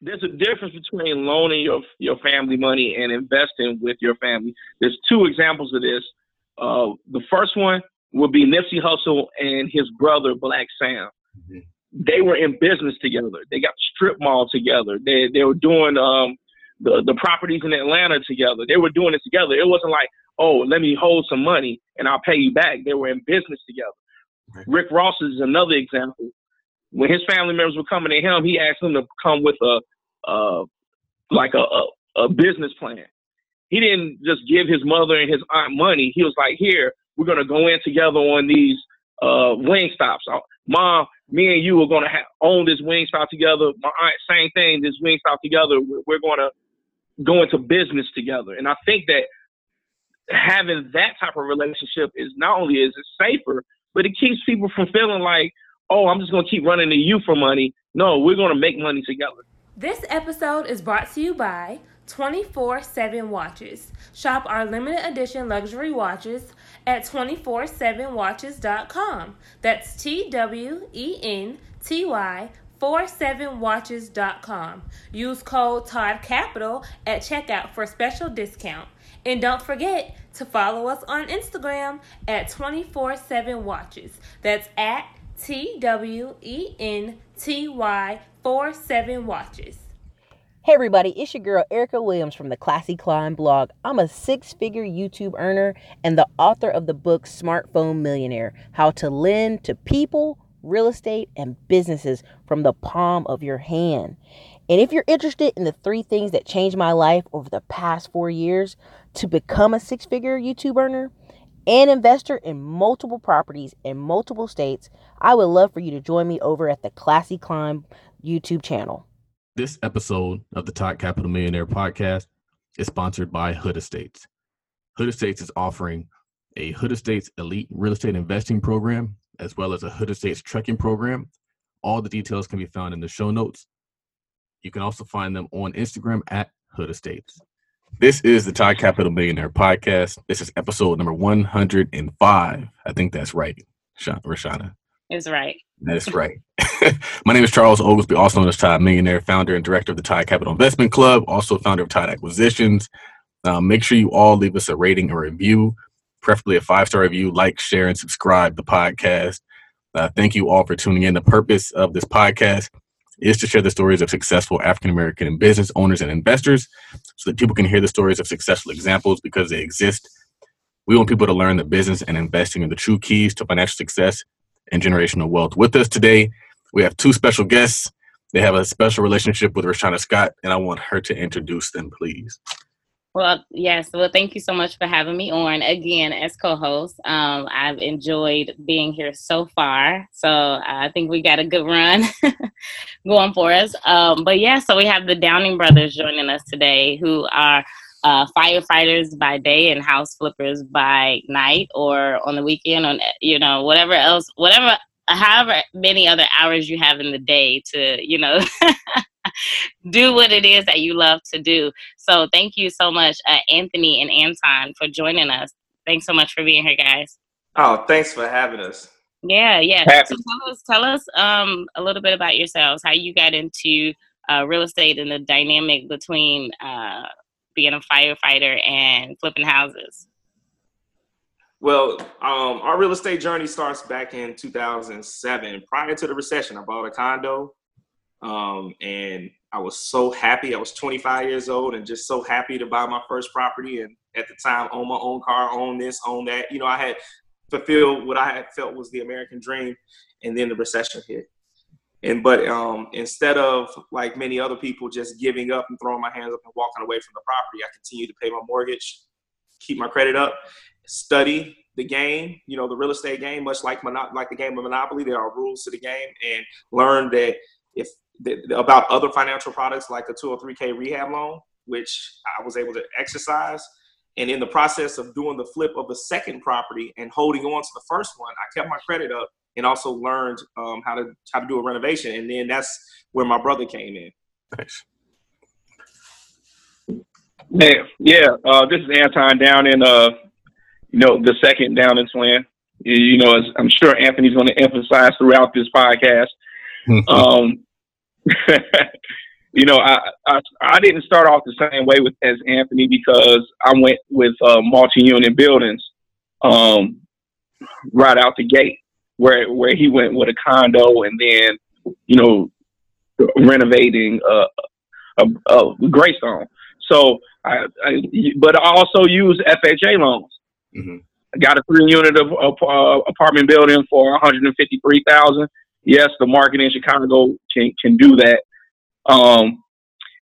there's a difference between loaning your your family money and investing with your family. There's two examples of this. Uh, the first one would be Nipsey Hussle and his brother Black Sam. Mm-hmm. They were in business together. They got the strip mall together. They they were doing um, the the properties in Atlanta together. They were doing it together. It wasn't like, oh, let me hold some money and I'll pay you back. They were in business together. Right. Rick Ross is another example. When his family members were coming to him, he asked them to come with a, uh, like a, a, a business plan. He didn't just give his mother and his aunt money. He was like, here, we're gonna go in together on these uh, Wingstops. Uh, Mom, me and you are gonna ha- own this Wingstop together. My aunt, same thing. This Wingstop together. We're, we're gonna go into business together. And I think that having that type of relationship is not only is it safer, but it keeps people from feeling like, oh, I'm just gonna keep running to you for money. No, we're gonna make money together. This episode is brought to you by 24 7 Watches. Shop our limited edition luxury watches at 247watches.com. That's T W E N T Y 47watches.com. Use code Todd Capital at checkout for special discount. And don't forget to follow us on Instagram at 24/7 Watches. That's at T W E N T Y 47 Watches. Hey everybody, it's your girl Erica Williams from the Classy Climb blog. I'm a six-figure YouTube earner and the author of the book Smartphone Millionaire: How to Lend to People real estate, and businesses from the palm of your hand. And if you're interested in the three things that changed my life over the past four years to become a six figure YouTube earner and investor in multiple properties in multiple states, I would love for you to join me over at the Classy Climb YouTube channel. This episode of the Todd Capital Millionaire podcast is sponsored by Hood Estates. Hood Estates is offering a Hood Estates Elite Real Estate Investing Program as well as a Hood Estates trekking program. All the details can be found in the show notes. You can also find them on Instagram at Hood Estates. This is the Todd Capital Millionaire Podcast. This is episode number 105. I think that's right, Rashauna. Is right. That is right. My name is Charles Oglesby, also known as Todd Millionaire, founder and director of the Todd Capital Investment Club, also founder of Todd Acquisitions. Um, make sure you all leave us a rating or review preferably a five star review, like, share, and subscribe the podcast. Uh, thank you all for tuning in. The purpose of this podcast is to share the stories of successful African American business owners and investors so that people can hear the stories of successful examples because they exist. We want people to learn the business and investing are the true keys to financial success and generational wealth. With us today, we have two special guests. They have a special relationship with Rashauna Scott, and I want her to introduce them, please. Well, yes. Well, thank you so much for having me on again as co-host. Um, I've enjoyed being here so far, so I think we got a good run going for us. Um, but yeah, so we have the Downing brothers joining us today, who are uh, firefighters by day and house flippers by night, or on the weekend, on you know whatever else, whatever, however many other hours you have in the day to you know. do what it is that you love to do. So thank you so much, uh, Anthony and Anton, for joining us. Thanks so much for being here, guys. Oh, thanks for having us. Yeah, yeah. So tell us, tell us um, a little bit about yourselves, how you got into uh, real estate and the dynamic between uh, being a firefighter and flipping houses. Well, um, our real estate journey starts back in 2007. Prior to the recession, I bought a condo um, and I was so happy. I was 25 years old and just so happy to buy my first property. And at the time, own my own car, own this, own that. You know, I had fulfilled what I had felt was the American dream. And then the recession hit. And but um, instead of like many other people just giving up and throwing my hands up and walking away from the property, I continued to pay my mortgage, keep my credit up, study the game, you know, the real estate game, much like mono- like the game of Monopoly. There are rules to the game, and learn that if about other financial products like a 203k rehab loan, which I was able to exercise. And in the process of doing the flip of the second property and holding on to the first one, I kept my credit up and also learned um, how to how to do a renovation. And then that's where my brother came in. Nice. Yeah, yeah. Uh, this is Anton Downing uh, you know, the second Downing twin. You know, as I'm sure Anthony's going to emphasize throughout this podcast. um, you know, I, I, I didn't start off the same way with as Anthony because I went with uh, multi-unit buildings um, right out the gate, where where he went with a condo and then you know renovating uh, a, a Greystone. So I, I, but I also use FHA loans. Mm-hmm. I got a three unit of, of uh, apartment building for one hundred and fifty three thousand. Yes, the market in Chicago can can do that. Um,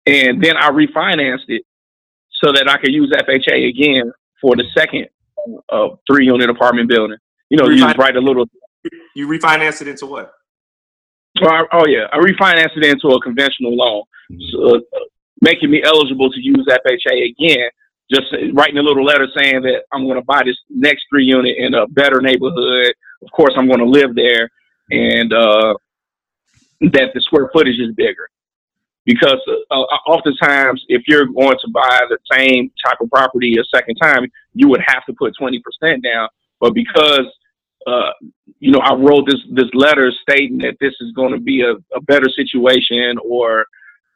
and then I refinanced it so that I could use FHA again for the second uh, three unit apartment building. You know, you, just write a little. You refinanced it into what? Oh, oh yeah, I refinanced it into a conventional loan, mm-hmm. so, uh, making me eligible to use FHA again. Just writing a little letter saying that I'm going to buy this next three unit in a better neighborhood. Of course, I'm going to live there, and uh, that the square footage is bigger. Because uh, uh, oftentimes, if you're going to buy the same type of property a second time, you would have to put 20% down. But because uh, you know, I wrote this this letter stating that this is going to be a, a better situation or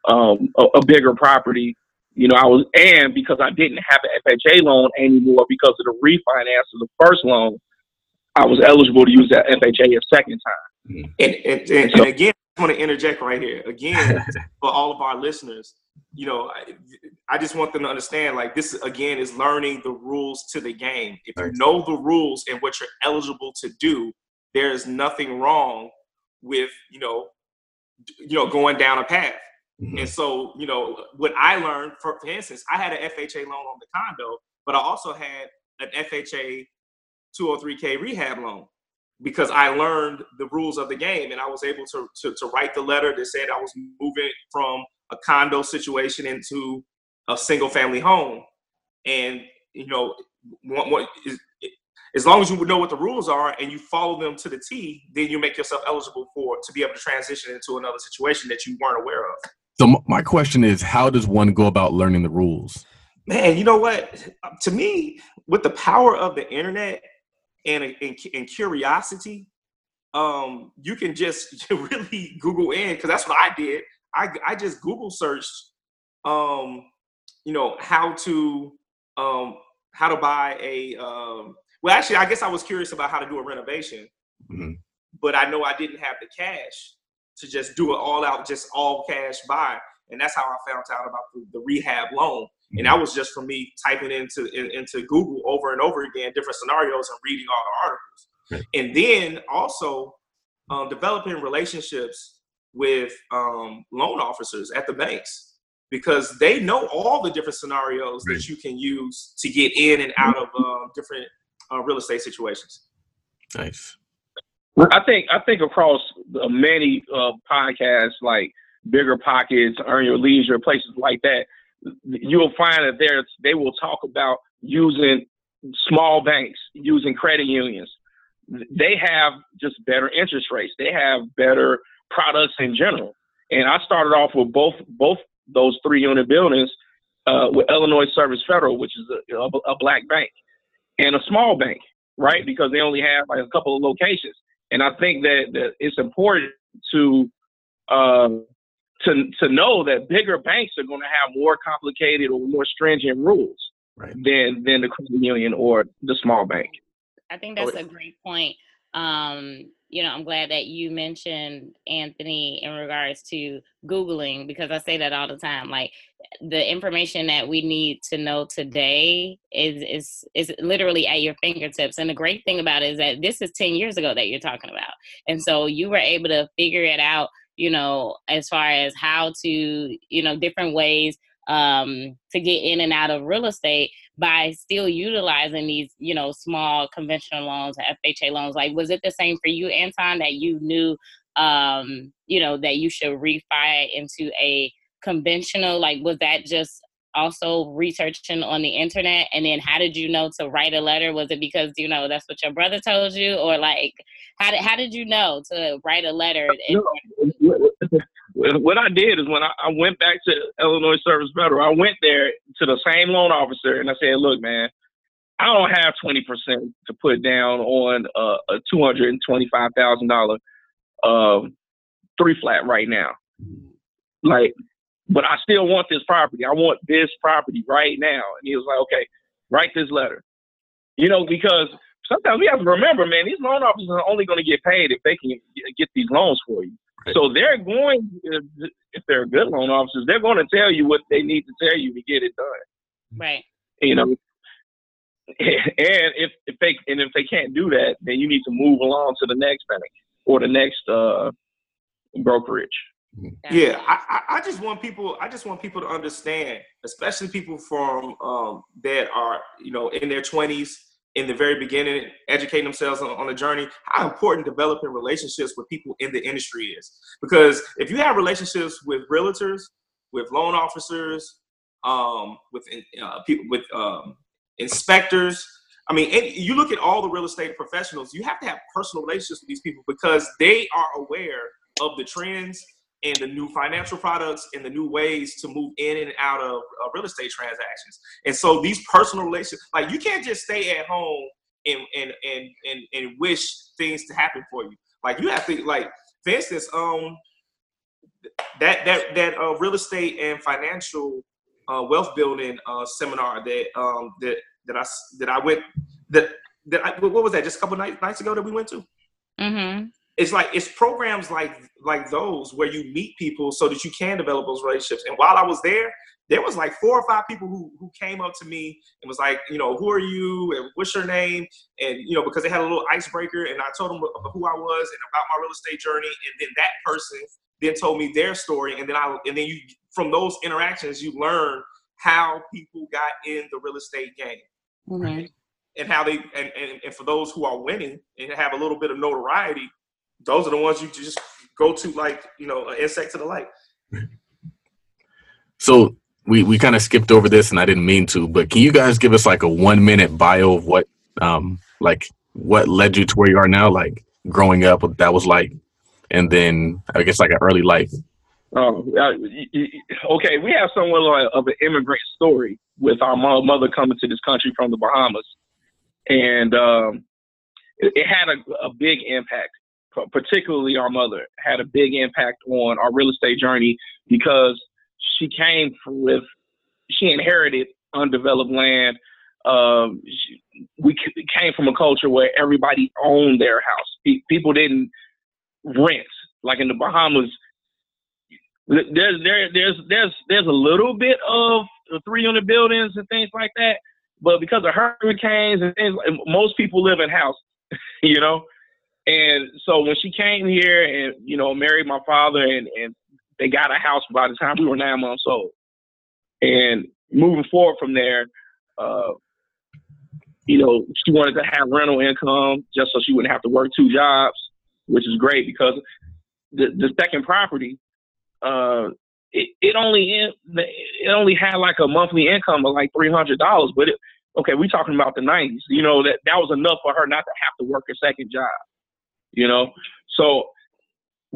um, a, a, bigger property. You know, I was and because I didn't have an FHA loan anymore because of the refinance of the first loan, I was eligible to use that FHA a second time. Mm-hmm. And, and, and, so, and again, I want to interject right here again for all of our listeners you know, I, I, just want them to understand like this again is learning the rules to the game. If you know the rules and what you're eligible to do, there is nothing wrong with, you know, you know, going down a path. Mm-hmm. And so, you know, what I learned, for, for instance, I had an FHA loan on the condo, but I also had an FHA 203k rehab loan because I learned the rules of the game and I was able to, to, to write the letter that said I was moving from a condo situation into a single family home. And, you know, what, what is, as long as you know what the rules are and you follow them to the T, then you make yourself eligible for to be able to transition into another situation that you weren't aware of. So my question is, how does one go about learning the rules? Man, you know what? To me, with the power of the internet and and, and curiosity, um, you can just really Google in because that's what I did. I, I just Google searched, um, you know, how to um, how to buy a. Um, well, actually, I guess I was curious about how to do a renovation, mm-hmm. but I know I didn't have the cash to just do it all out, just all cash buy, and that's how I found out about the, the rehab loan. Mm-hmm. And that was just for me typing into in, into Google over and over again different scenarios and reading all the articles, okay. and then also um, developing relationships with um, loan officers at the banks because they know all the different scenarios right. that you can use to get in and out of uh, different uh, real estate situations. Nice. I think I think across many uh, podcasts like Bigger Pockets, Earn Your Leisure, places like that, you'll find that there's they will talk about using small banks, using credit unions. They have just better interest rates. They have better products in general. And I started off with both both those three unit buildings uh, with Illinois Service Federal, which is a, a, a, black bank, and a small bank, right? Because they only have like a couple of locations. And I think that, that it's important to um, to to know that bigger banks are going to have more complicated or more stringent rules right. than than the credit union or the small bank. I think that's a great point. Um, you know, I'm glad that you mentioned Anthony in regards to Googling because I say that all the time. Like the information that we need to know today is is is literally at your fingertips. And the great thing about it is that this is 10 years ago that you're talking about. And so you were able to figure it out, you know, as far as how to, you know, different ways um, to get in and out of real estate by still utilizing these, you know, small conventional loans FHA loans. Like, was it the same for you, Anton, that you knew, um, you know, that you should refi into a conventional? Like, was that just also researching on the internet and then how did you know to write a letter? Was it because you know that's what your brother told you? Or like how did, how did you know to write a letter what I did is when I, I, went back to Illinois Service Federal, I went there to the same loan officer and I said, look, man, I don't have 20% to put down on uh, a $225,000 um, three flat right now. Like, but I still want this property. I want this property right now. And he was like, okay, write this letter. You know, because sometimes we have to remember, man, these loan officers are only going to get paid if they can get these loans for you. So they're going, if they're good loan officers, they're going to tell you what they need to tell you to get it done. Right. You know, and if if they and if they can't do that, then you need to move along to the next bank or the next uh, brokerage. Yeah, I, I just want people. I just want people to understand, especially people from um, that are you know in their twenties, in the very beginning, educating themselves on, on the journey. How important developing relationships with people in the industry is. Because if you have relationships with realtors, with loan officers, um, with uh, people, with um, inspectors. I mean, you look at all the real estate professionals. You have to have personal relationships with these people because they are aware of the trends and the new financial products and the new ways to move in and out of uh, real estate transactions. And so these personal relationships, like you can't just stay at home and and and and, and wish things to happen for you. Like you have to like, for instance, um, that that that uh, real estate and financial uh, wealth building uh, seminar that um, that that I that I went that that I, what was that just a couple nights nights ago that we went to. Mm-hmm it's like it's programs like like those where you meet people so that you can develop those relationships. And while I was there, there was like four or five people who who came up to me and was like, you know, who are you and what's your name? And you know, because they had a little icebreaker, and I told them who I was and about my real estate journey, and then that person then told me their story, and then I and then you from those interactions you learn how people got in the real estate game. Mm-hmm. And how they and, and, and for those who are winning and have a little bit of notoriety, those are the ones you just go to like you know an insect to the light. So we we kind of skipped over this, and I didn't mean to, but can you guys give us like a one minute bio of what um like what led you to where you are now, like growing up, what that was like, and then I guess like an early life. Oh, okay. We have somewhat of an immigrant story with our mother coming to this country from the Bahamas, and um, it, it, had a, a big impact particularly our mother, had a big impact on our real estate journey because she came with, she inherited undeveloped land. Um, she, we came from a culture where everybody owned their house. People didn't rent like in the Bahamas. There's there there's there's there's a little bit of 300 buildings and things like that, but because of hurricanes and things, most people live in houses. You know, and so when she came here and, you know, married my father and, and they got a house by the time we were nine months old. And moving forward from there, uh, you know, she wanted to have rental income just so she wouldn't have to work two jobs, which is great because the, the second property, uh, it, it only it only had like a monthly income of like three hundred dollars, but it, okay, we talking about the nineties. You know that that was enough for her not to have to work a second job you know. So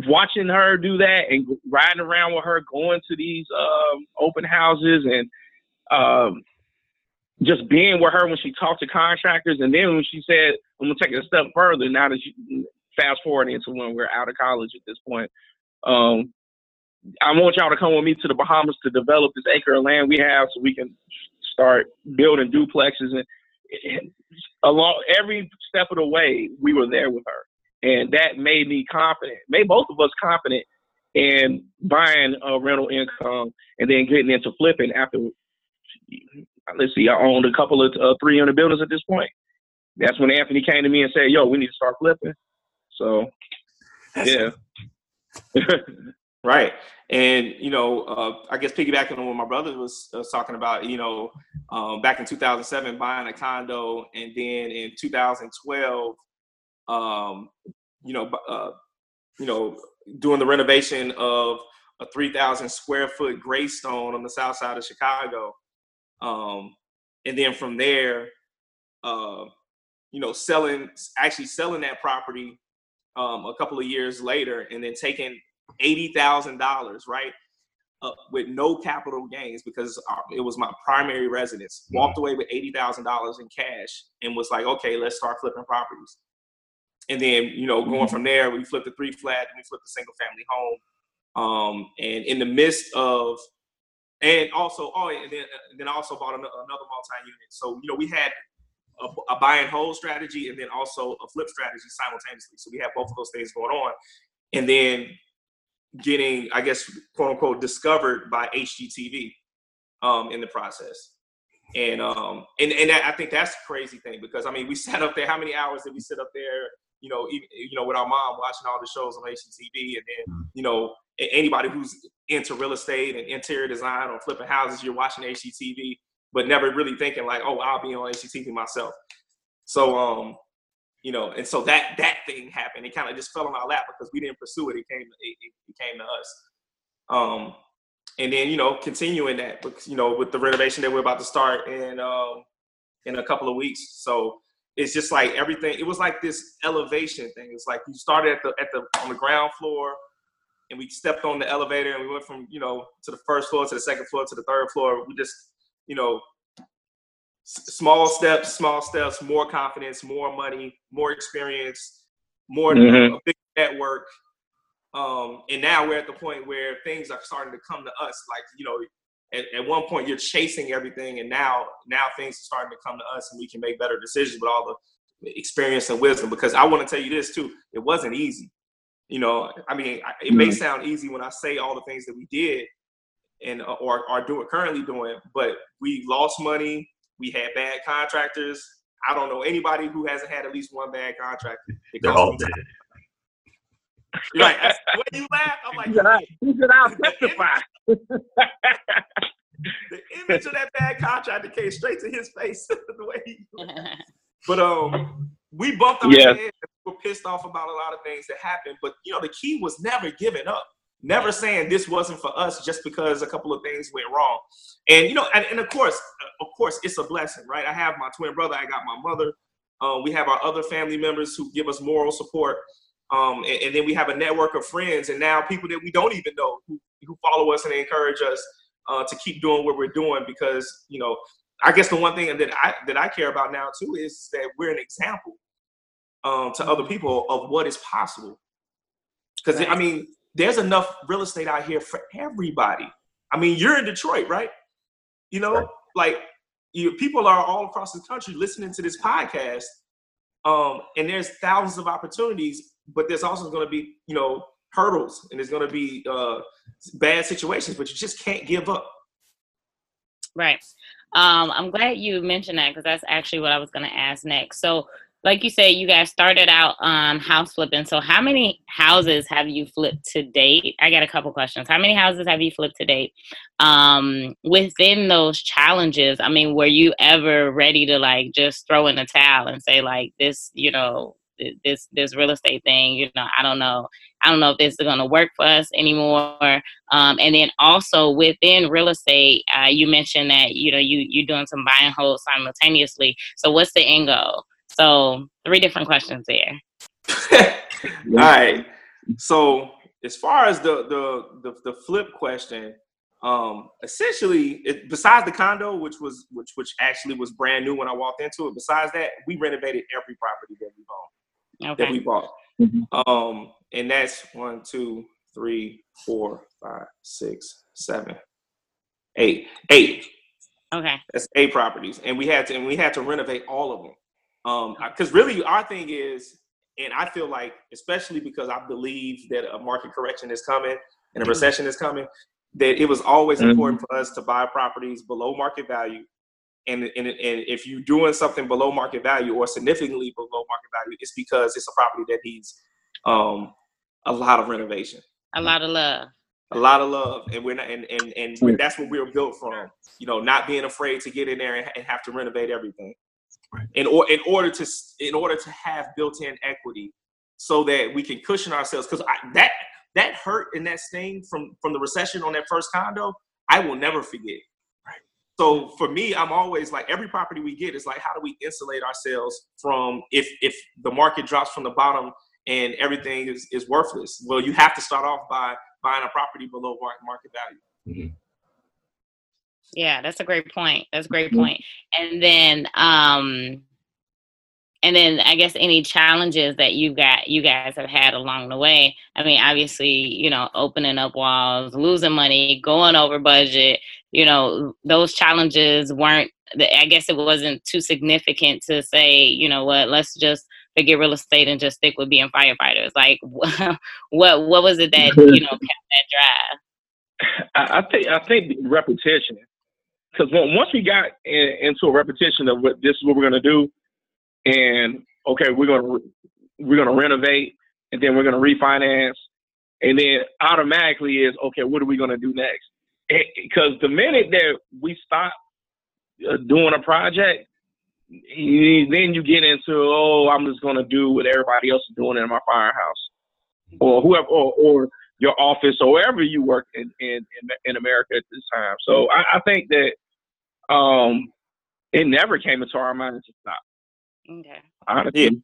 watching her do that and riding around with her, going to these um, open houses and um, just being with her when she talked to contractors, and then when she said, "I'm gonna take it a step further," now that you fast forward into when we're out of college at this point. Um, I want y'all to come with me to the Bahamas to develop this acre of land we have, so we can start building duplexes and, and along every step of the way, we were there with her and that made me confident, made both of us confident in buying a rental income and then getting into flipping after. Let's see, I owned a couple of uh, 300 buildings at this point. That's when Anthony came to me and said, "Yo, we need to start flipping." So, yeah. right, and you know, uh, I guess piggybacking on what my brother was, was talking about, you know, um, back in 2007, buying a condo, and then in 2012 um, you know, uh, you know, doing the renovation of a 3,000 square foot Greystone on the south side of Chicago. Um, and then from there, uh, you know, selling, actually selling that property um, a couple of years later and then taking $80,000, right? Uh, with no capital gains because uh, it was my primary residence. Walked away with $80,000 in cash and was like, okay, let's start flipping properties and then you know going mm-hmm. from there we flipped the three flat and we flipped the single family home um, and in the midst of and also oh, and then and then I also bought another multi-unit. So you know, we had a, a, buy and hold strategy and then also a flip strategy simultaneously. So we have both of those things going on, and then getting, I guess, quote unquote, discovered by HGTV um, in the process. And um and and I think that's the crazy thing because I mean we sat up there. How many hours did we sit up there? You know, even, you know, with our mom watching all the shows on HGTV, and then mm. you know anybody who's into real estate and interior design or flipping houses, you're watching HGTV, but never really thinking like, oh, I'll be on HGTV myself. So um, you know, and so that that thing happened. It kind of just fell on our lap because we didn't pursue it. It came it, it came to us. Um, and then you know continuing that because you know with the renovation that we're about to start in um, in a couple of weeks so it's just like everything it was like this elevation thing it's like you started at the at the on the ground floor and we stepped on the elevator and we went from you know to the first floor to the second floor to the third floor we just you know small steps small steps more confidence more money more experience more mm-hmm. a big network um, and now we're at the point where things are starting to come to us. Like, you know, at, at, one point you're chasing everything, and now now things are starting to come to us, and we can make better decisions with all the experience and wisdom. Because I want to tell you this too, it wasn't easy. You know, I mean, it may mm-hmm. sound easy when I say all the things that we did and uh, or are doing currently doing, but we lost money. We had bad contractors. I don't know anybody who hasn't had at least one bad contractor. They're all. Right. when you laugh, I'm like, he said, I, he said I'll testify. the image of that bad contractor came straight to his face the way he But um we bumped our yes. head we're pissed off about a lot of things that happened. But you know, the key was never giving up. Never saying this wasn't for us just because a couple of things went wrong. And you know, and, and of course, of course, it's a blessing, right? I have my twin brother, I got my mother, um, we have our other family members who give us moral support. Um, and, and, then we have a network of friends, and now people that we don't even know who, who follow us and encourage us uh, to keep doing what we're doing. Because you know, I guess the one thing that I that I care about now too is that we're an example um, to other people of what is possible. Because right. I mean, there's enough real estate out here for everybody. I mean, you're in Detroit, right? You know, right. like you, people are all across the country listening to this podcast, um, and there's thousands of opportunities but there's also going to be you know hurdles and there's going to be uh, bad situations, but you just can't give up. Right. Um, I'm glad you mentioned that because that's actually what I was going to ask next. So, like you said, you guys started out um, house flipping. So, how many houses have you flipped to date? I got a couple questions. How many houses have you flipped to date? Um, within those challenges, I mean, were you ever ready to like just throw in a towel and say like this, you know, this this real estate thing you know i don't know i don't know if this is going to work for us anymore um, and then also within real estate uh, you mentioned that you know you you're doing some buy and hold simultaneously so what's the end goal? So three different questions there. All right so as far as the the the, the flip question um essentially it, besides the condo which was which which actually was brand new when i walked into it besides that we renovated every property that we've owned okay. that we bought. Mm-hmm. Um, and that's one, two, three, four, five, six, seven, eight, eight. Okay. That's eight properties, and we had to and we had to renovate all of them. Um, because really our thing is, and I feel like, especially because I believe that a market correction is coming and a mm-hmm. recession is coming, that it was always mm-hmm. important for us to buy properties below market value and, and, and if you're doing something below market value or significantly below market value, it's because it's a property that needs um, a lot of renovation. A lot of love. A lot of love, and we're not, and and, and that's what we are built from. You know, not being afraid to get in there and, and have to renovate everything. Right. In or in order to in order to have built-in equity, so that we can cushion ourselves. Because that that hurt and that sting from from the recession on that first condo, I will never forget. So for me, I'm always like every property we get is like, how do we insulate ourselves from if if the market drops from the bottom and everything is, is worthless? Well, you have to start off by buying a property below market value. Mm-hmm. Yeah, that's a great point. That's a great point. And then um and then I guess any challenges that you got you guys have had along the way. I mean, obviously, you know, opening up walls, losing money, going over budget, you know, those challenges weren't. I guess it wasn't too significant to say, you know what, let's just forget real estate and just stick with being firefighters. Like, what what was it that you know kept that drive? I, I think I think repetition because once we got in, into a repetition of what this is what we're gonna do, and okay, we're gonna we're gonna renovate, and then we're gonna refinance, and then automatically is okay, what are we gonna do next? Because the minute that we stop uh, doing a project, then you get into oh, I'm just gonna do what everybody else is doing in my firehouse, or whoever, or, or your office, or wherever you work in in in America at this time. So I, I think that um, it never came into our mind to stop. Okay. Honestly.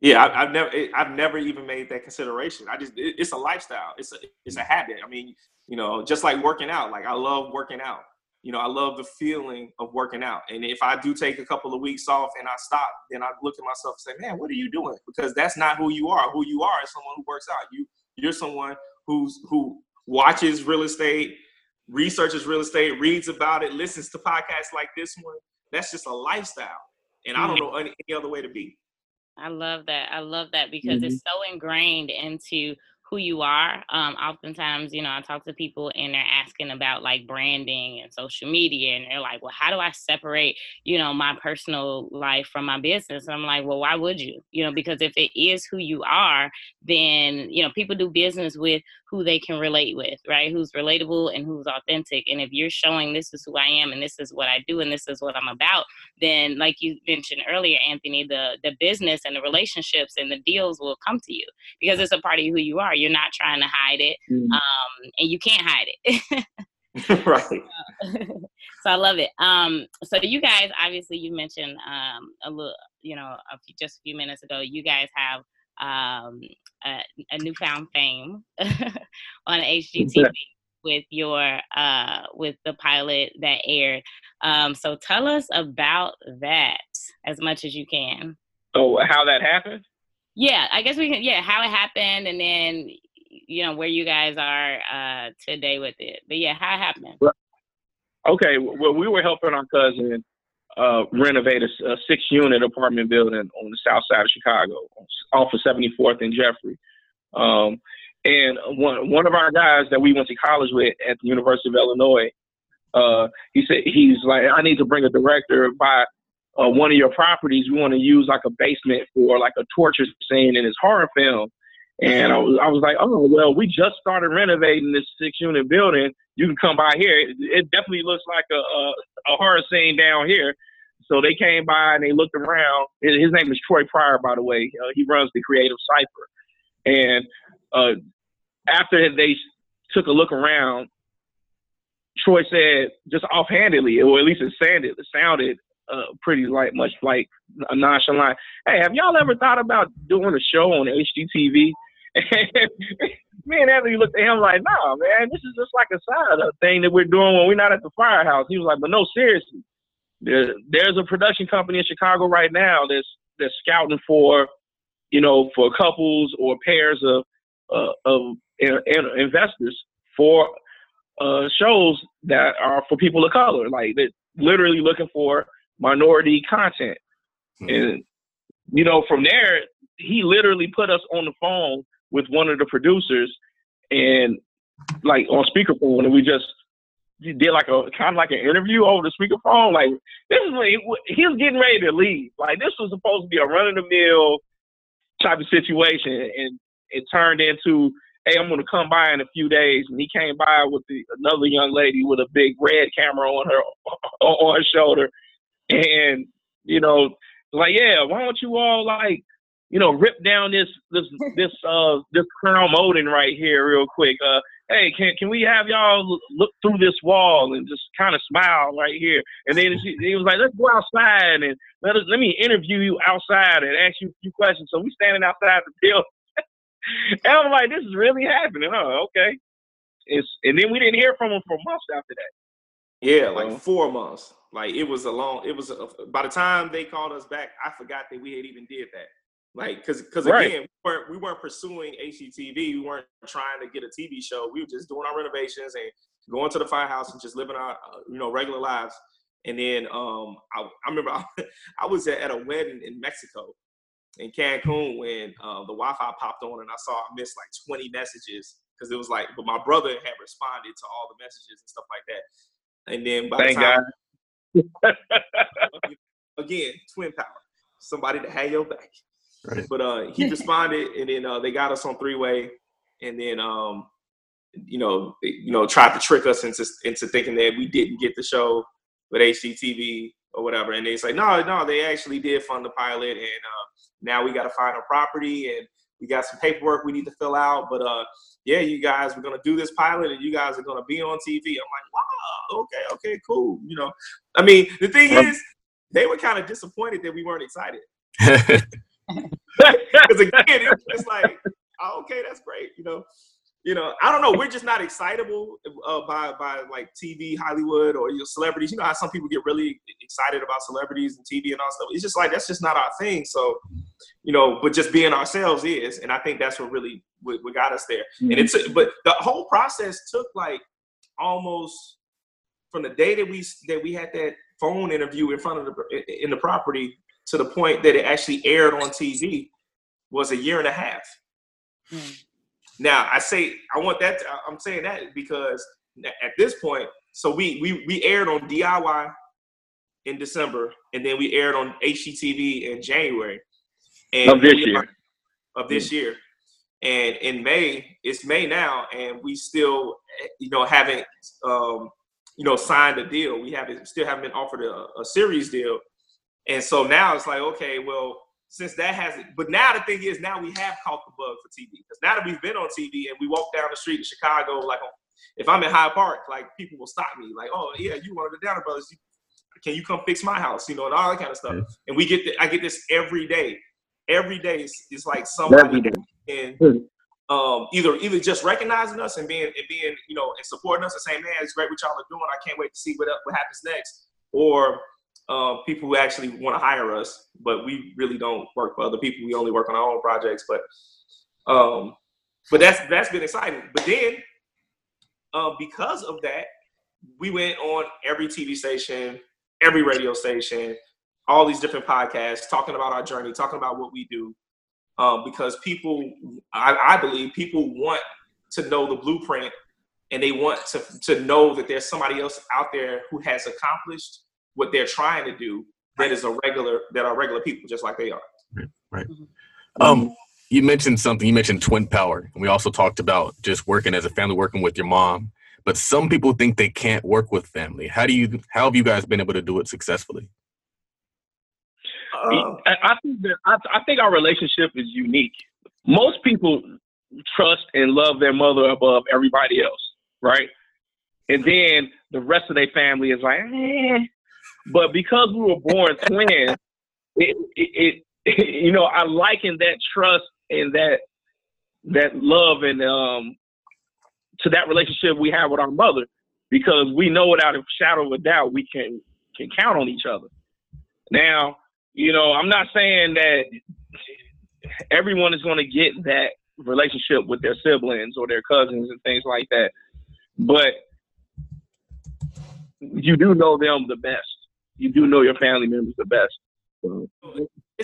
Yeah. I, have never, I've never even made that consideration. I just, it, it's a lifestyle. It's a, it's a habit. I mean, you know, just like working out. Like I love working out. You know, I love the feeling of working out. And if I do take a couple of weeks off and I stop, then I look at myself and say, man, what are you doing? Because that's not who you are. Who you are is someone who works out. You, you're someone who's who watches real estate, researches real estate, reads about it, listens to podcasts like this one. That's just a lifestyle. And I don't mm-hmm. know any, any other way to be. I love that. I love that because mm-hmm. it's so ingrained into who you are. Um, oftentimes, you know, I talk to people and they're asking about like branding and social media, and they're like, "Well, how do I separate, you know, my personal life from my business?" And I'm like, "Well, why would you? You know, because if it is who you are, then you know, people do business with who they can relate with, right? Who's relatable and who's authentic. And if you're showing this is who I am and this is what I do and this is what I'm about, then like you mentioned earlier, Anthony, the the business and the relationships and the deals will come to you because it's a part of who you are. You're not trying to hide it, mm-hmm. um, and you can't hide it. right. so I love it. Um, so you guys, obviously, you mentioned um, a little, you know, a few, just a few minutes ago, you guys have um, a, a, newfound fame on HGTV with your uh, with the pilot that aired. Um, so tell us about that as much as you can. Oh, how that happened? Yeah, I guess we can. Yeah, how it happened, and then you know where you guys are uh, today with it. But yeah, how it happened. Okay, well, we were helping our cousin uh, renovate a, a six unit apartment building on the south side of Chicago, off of 74th and Jeffrey. Um, and one one of our guys that we went to college with at the University of Illinois, uh, he said he's like, I need to bring a director by uh, one of your properties. We want to use like a basement for like a torture scene in his horror film. And I was, I was like, oh well, we just started renovating this six unit building. You can come by here. It, it definitely looks like a, a, a horror scene down here. So they came by and they looked around. His name is Troy Pryor, by the way. Uh, he runs the Creative Cipher. And uh, after they took a look around, Troy said, just offhandedly, or at least it sounded, it sounded uh, pretty like much like a nonchalant. Hey, have y'all ever thought about doing a show on HGTV? me and Anthony looked at him like, nah, man, this is just like a side of thing that we're doing when we're not at the firehouse. He was like, but no, seriously, there, there's a production company in Chicago right now that's that's scouting for, you know, for couples or pairs of uh, of investors for uh, shows that are for people of color. Like that, literally looking for minority content, mm-hmm. and you know, from there, he literally put us on the phone with one of the producers and like on speakerphone, and we just did like a kind of like an interview over the speakerphone. Like this is when he, he was getting ready to leave. Like this was supposed to be a run of the mill type of situation, and it turned into, hey, I'm gonna come by in a few days. And he came by with the, another young lady with a big red camera on her on her shoulder, and you know, like yeah, why don't you all like you know, rip down this this this uh this crown molding right here real quick. Uh hey, can can we have y'all look through this wall and just kind of smile right here? And then she, he was like, let's go outside and let us let me interview you outside and ask you a few questions. So we standing outside the building. and I'm like, this is really happening, huh? Okay. It's and then we didn't hear from him for months after that. Yeah, like four months. Like it was a long. It was a, by the time they called us back, I forgot that we had even did that. Like, cause, cause right. again, we weren't, we weren't pursuing HGTV. We weren't trying to get a TV show. We were just doing our renovations and going to the firehouse and just living our uh, you know regular lives. And then um, I, I remember I, I was at, at, a wedding in Mexico, in Cancun, when uh, the Wi-Fi popped on, and I saw I missed like 20 messages because it was like, but my brother had responded to all the messages and stuff like that. And then by Thank the time, God. again, twin power, somebody to have your back. Right. But uh, he responded, and then uh, they got us on three way, and then um, you know, they, you know, tried to trick us into into thinking that we didn't get the show with HGTV or whatever. And they say, no, no, they actually did fund the pilot, and uh, now we got to find a property, and we got some paperwork we need to fill out. But uh, yeah, you guys, we're gonna do this pilot, and you guys are gonna be on TV. I'm like, wow, okay, okay, cool. You know, I mean, the thing is, they were kind of disappointed that we weren't excited. Because again, it was like, oh, okay, that's great. You know, you know, I don't know. We're just not excitable uh, by by like TV, Hollywood, or you know, celebrities. You know how some people get really excited about celebrities and TV and all stuff. It's just like that's just not our thing. So, you know, but just being ourselves is, and I think that's what really what, what got us there. Mm-hmm. And it's but the whole process took like almost from the day that we that we had that phone interview in front of the in the property to the point that it actually aired on TV was a year and a half. Mm-hmm. Now I say I want that. To, I'm saying that because at this point, so we we we aired on DIY in December, and then we aired on HGTV in January. And of this year. Of this year. And in May, it's May now, and we still, you know, haven't, um, you know, signed a deal. We haven't, still haven't been offered a, a series deal. And so now it's like, okay, well, since that hasn't. But now the thing is, now we have caught the bug for TV because now that we've been on TV and we walk down the street in Chicago, like if I'm in Hyde Park, like people will stop me, like, "Oh yeah, you one of the Downing Brothers? Can you come fix my house?" You know, and all that kind of stuff. And we get, the, I get this every day. Every day it's, it's like somebody and um, either either just recognizing us and being and being you know and supporting us and saying, "Man, it's great what y'all are doing. I can't wait to see what what happens next." Or uh, people who actually want to hire us, but we really don't work for other people. We only work on our own projects. But um, but that's that's been exciting. But then uh, because of that, we went on every TV station, every radio station, all these different podcasts, talking about our journey, talking about what we do. Um, because people, I, I believe, people want to know the blueprint, and they want to to know that there's somebody else out there who has accomplished what they're trying to do that is a regular that are regular people just like they are. Right. Mm-hmm. Um, you mentioned something. You mentioned twin power, and we also talked about just working as a family, working with your mom. But some people think they can't work with family. How do you? How have you guys been able to do it successfully? Uh, I think that I, I think our relationship is unique. Most people trust and love their mother above everybody else, right? And then the rest of their family is like, eh, but because we were born twins, it, it, it, you know, I liken that trust and that that love and um to that relationship we have with our mother. Because we know without a shadow of a doubt we can can count on each other. Now, you know, I'm not saying that everyone is going to get that relationship with their siblings or their cousins and things like that, but you do know them the best you do know your family members the best. So.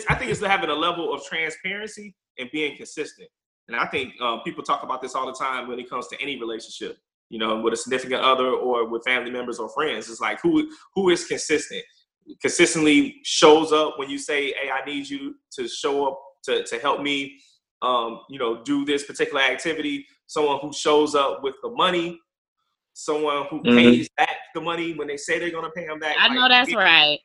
I think it's having a level of transparency and being consistent. And I think um, people talk about this all the time when it comes to any relationship, you know, with a significant other or with family members or friends. It's like who who is consistent, consistently shows up when you say, "Hey, I need you to show up to to help me, um, you know, do this particular activity." Someone who shows up with the money someone who mm-hmm. pays back the money when they say they're going to pay them back. I like, know that's being, right.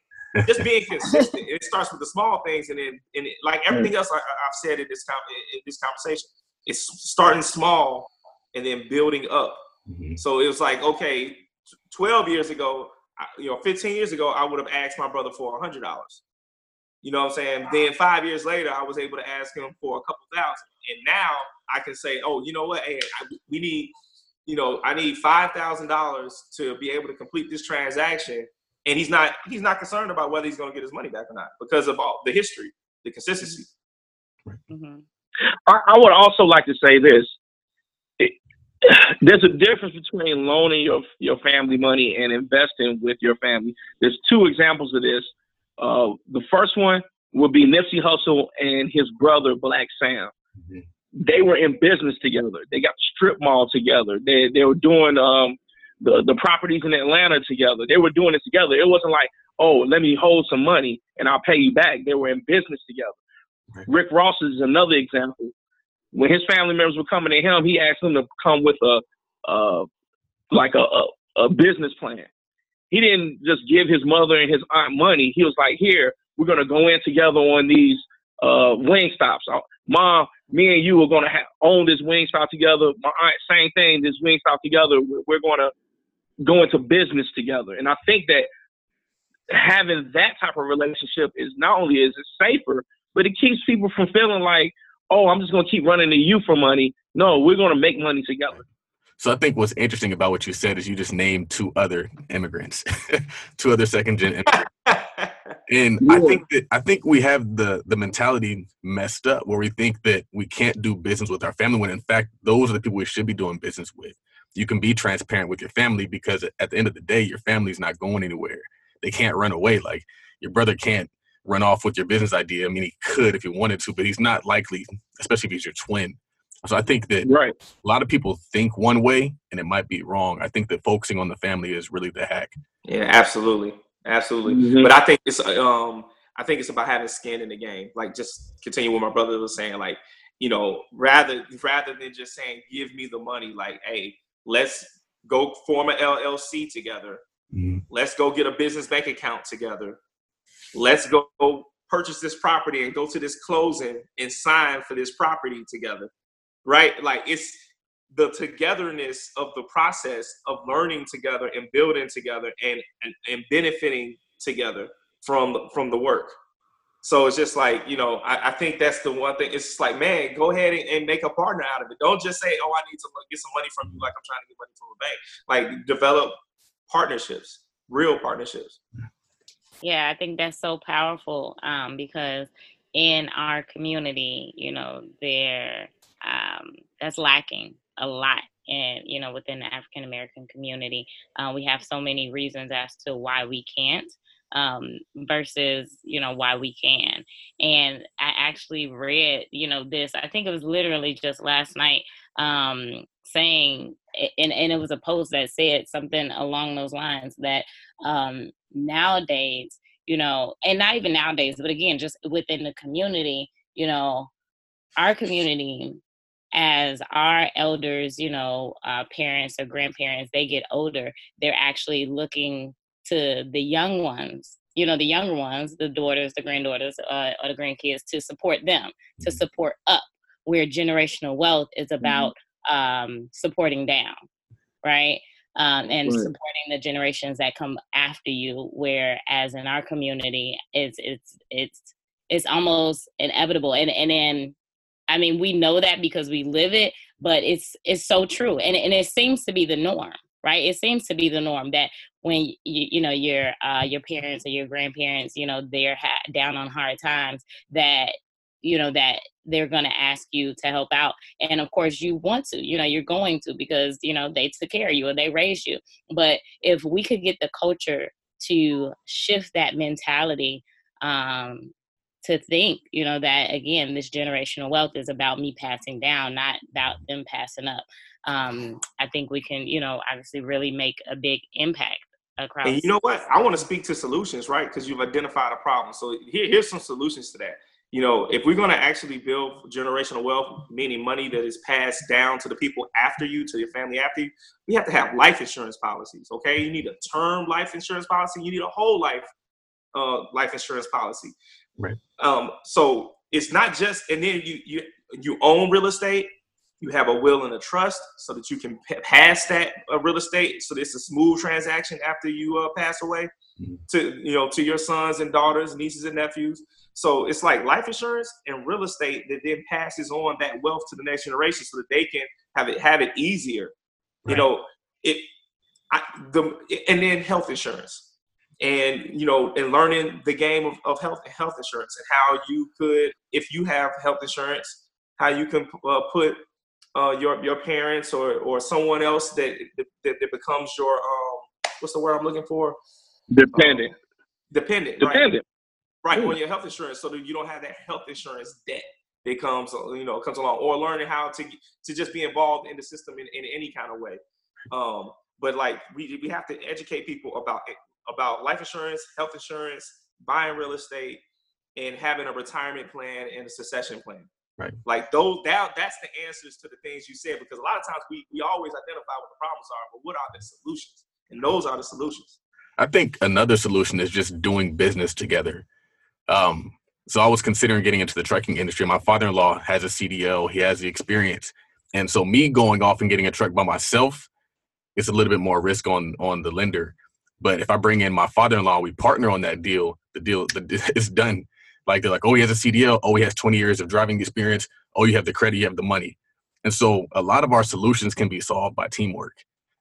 Just being consistent. it starts with the small things, and then and it, like everything else I, have said in this in this conversation, it's starting small and then building up. Mm-hmm. So it was like, okay, twelve years ago, you know, fifteen years ago, I would have asked my brother for a hundred dollars. You know what I'm saying? Then five years later, I was able to ask him for a couple thousand, and now I can say, oh, you know what? Hey, I, we need you know, I need five thousand dollars to be able to complete this transaction, and he's not he's not concerned about whether he's going to get his money back or not because of all the history, the consistency. Mm-hmm. I, I, would also like to say this: it, there's a difference between loaning your your family money and investing with your family. There's two examples of this. Uh, the first one would be Nipsey Hussle and his brother Black Sam. Mm-hmm. They were in business together. They got the strip mall together. They they were doing um, the the properties in Atlanta together. They were doing it together. It wasn't like, oh, let me hold some money and I'll pay you back. They were in business together. Right. Rick Ross is another example when his family members were coming to him, he asked them to come with a, uh, like a, a, a business plan. He didn't just give his mother and his aunt money. He was like, "Here, we're gonna go in together on these uh, Wingstops. Uh, Mom, me and you are gonna own this Wingstop together. My aunt, same thing. This Wingstop together. We're, gonna go into business together." And I think that having that type of relationship is not only is it safer, but it keeps people from feeling like, oh, I'm just to keep running to you for money. No, we're to make money together. So I think what's interesting about what you said is you just named two other immigrants, two other second gen immigrants. And yeah. I think that I think we have the the mentality messed up where we think that we can't do business with our family when in fact those are the people we should be doing business with. You can be transparent with your family because at the end of the day your family's not going anywhere. They can't run away like your brother can't run off with your business idea. I mean, he could if he wanted to, but he's not likely, especially if he's your twin. So I think that right. a lot of people think one way and it might be wrong. I think that focusing on the family is really the hack. Yeah, absolutely. Absolutely. Mm-hmm. But I think it's um I think it's about having skin in the game. Like just continue what my brother was saying like, you know, rather rather than just saying give me the money like, hey, let's go form an LLC together. Mm-hmm. Let's go get a business bank account together let's go purchase this property and go to this closing and sign for this property together right like it's the togetherness of the process of learning together and building together and and, and benefiting together from from the work. So it's just like you know I, I think that's the one thing it's like man go ahead and, and, make a partner out of it. Don't just say oh i need to get some money from you like i'm trying to get money from a bank. Like develop partnerships real partnerships. Yeah, I think that's so powerful um, because in our community, you know, there um, that's lacking a lot and you know within the african american community uh, we have so many reasons as to why we can't um, versus you know why we can. And i actually read you know this i think it was literally just last night um, saying and, and it was a post that said something along those lines that um, nowadays, you know, and not even nowadays, but again, just within the community, you know, our community as our elders, you know, uh, parents or grandparents, they get older, they're actually looking to the young ones, you know, the younger ones, the daughters, the granddaughters, uh, or the grandkids to support them, to mm-hmm. support up, where generational wealth is mm-hmm. about mm-hmm. um, supporting down, right? um, and right. supporting the generations that come after you. Whereas in our community, it's it's it's it's almost inevitable. And and then, I mean, we know that because we live it, but it's it's so true, and and it seems to be the norm, right? It seems to be the norm that when you you know your uh, your parents or your grandparents, you know, they're ha- down on hard times, that you know that they're going to ask you to help out and of course you want to you know you're going to because you know they took care of you or they raised you but if we could get the culture to shift that mentality um to think you know that again this generational wealth is about me passing down not about them passing up um i think we can you know obviously really make a big impact across and you know what i want to speak to solutions right because you've identified a problem so here, here's some solutions to that you know, if we're going to actually build generational wealth, meaning money that is passed down to the people after you, to your family after you, we have to have life insurance policies. Okay, you need a term life insurance policy. You need a whole life uh, life insurance policy. Right. Um, so it's not just, and then you you you own real estate. You have a will and a trust so that you can p- pass that uh, real estate. So it's a smooth transaction after you uh, pass away mm-hmm. to you know to your sons and daughters, nieces and nephews. So it's like life insurance and real estate that then passes on that wealth to the next generation so that they can have it have it easier. Right. You know, it I, the and then health insurance and you know and learning the game of, of health health insurance and how you could if you have health insurance how you can uh, put uh, your your parents or or someone else that that, that becomes your um what's the word I'm looking for? Dependent. Um, dependent. Dependent. Right, right on your health insurance, so that you don't have that health insurance debt that comes you know comes along, or learning how to to just be involved in the system in, in any kind of way. Um, but like we we have to educate people about about life insurance, health insurance, buying real estate, and having a retirement plan and a succession plan. Right. Like those that that's the answers to the things you said because a lot of times we we always identify what the problems are, but what are the solutions? And those are the solutions. I think another solution is just doing business together. Um, so I was considering getting into the trucking industry. My father-in-law has a CDL; he has the experience, and so me going off and getting a truck by myself, it's a little bit more risk on on the lender. But if I bring in my father-in-law, we partner on that deal. The deal the, it's done. Like they're like, oh, he has a CDL. Oh, he has 20 years of driving experience. Oh, you have the credit, you have the money. And so a lot of our solutions can be solved by teamwork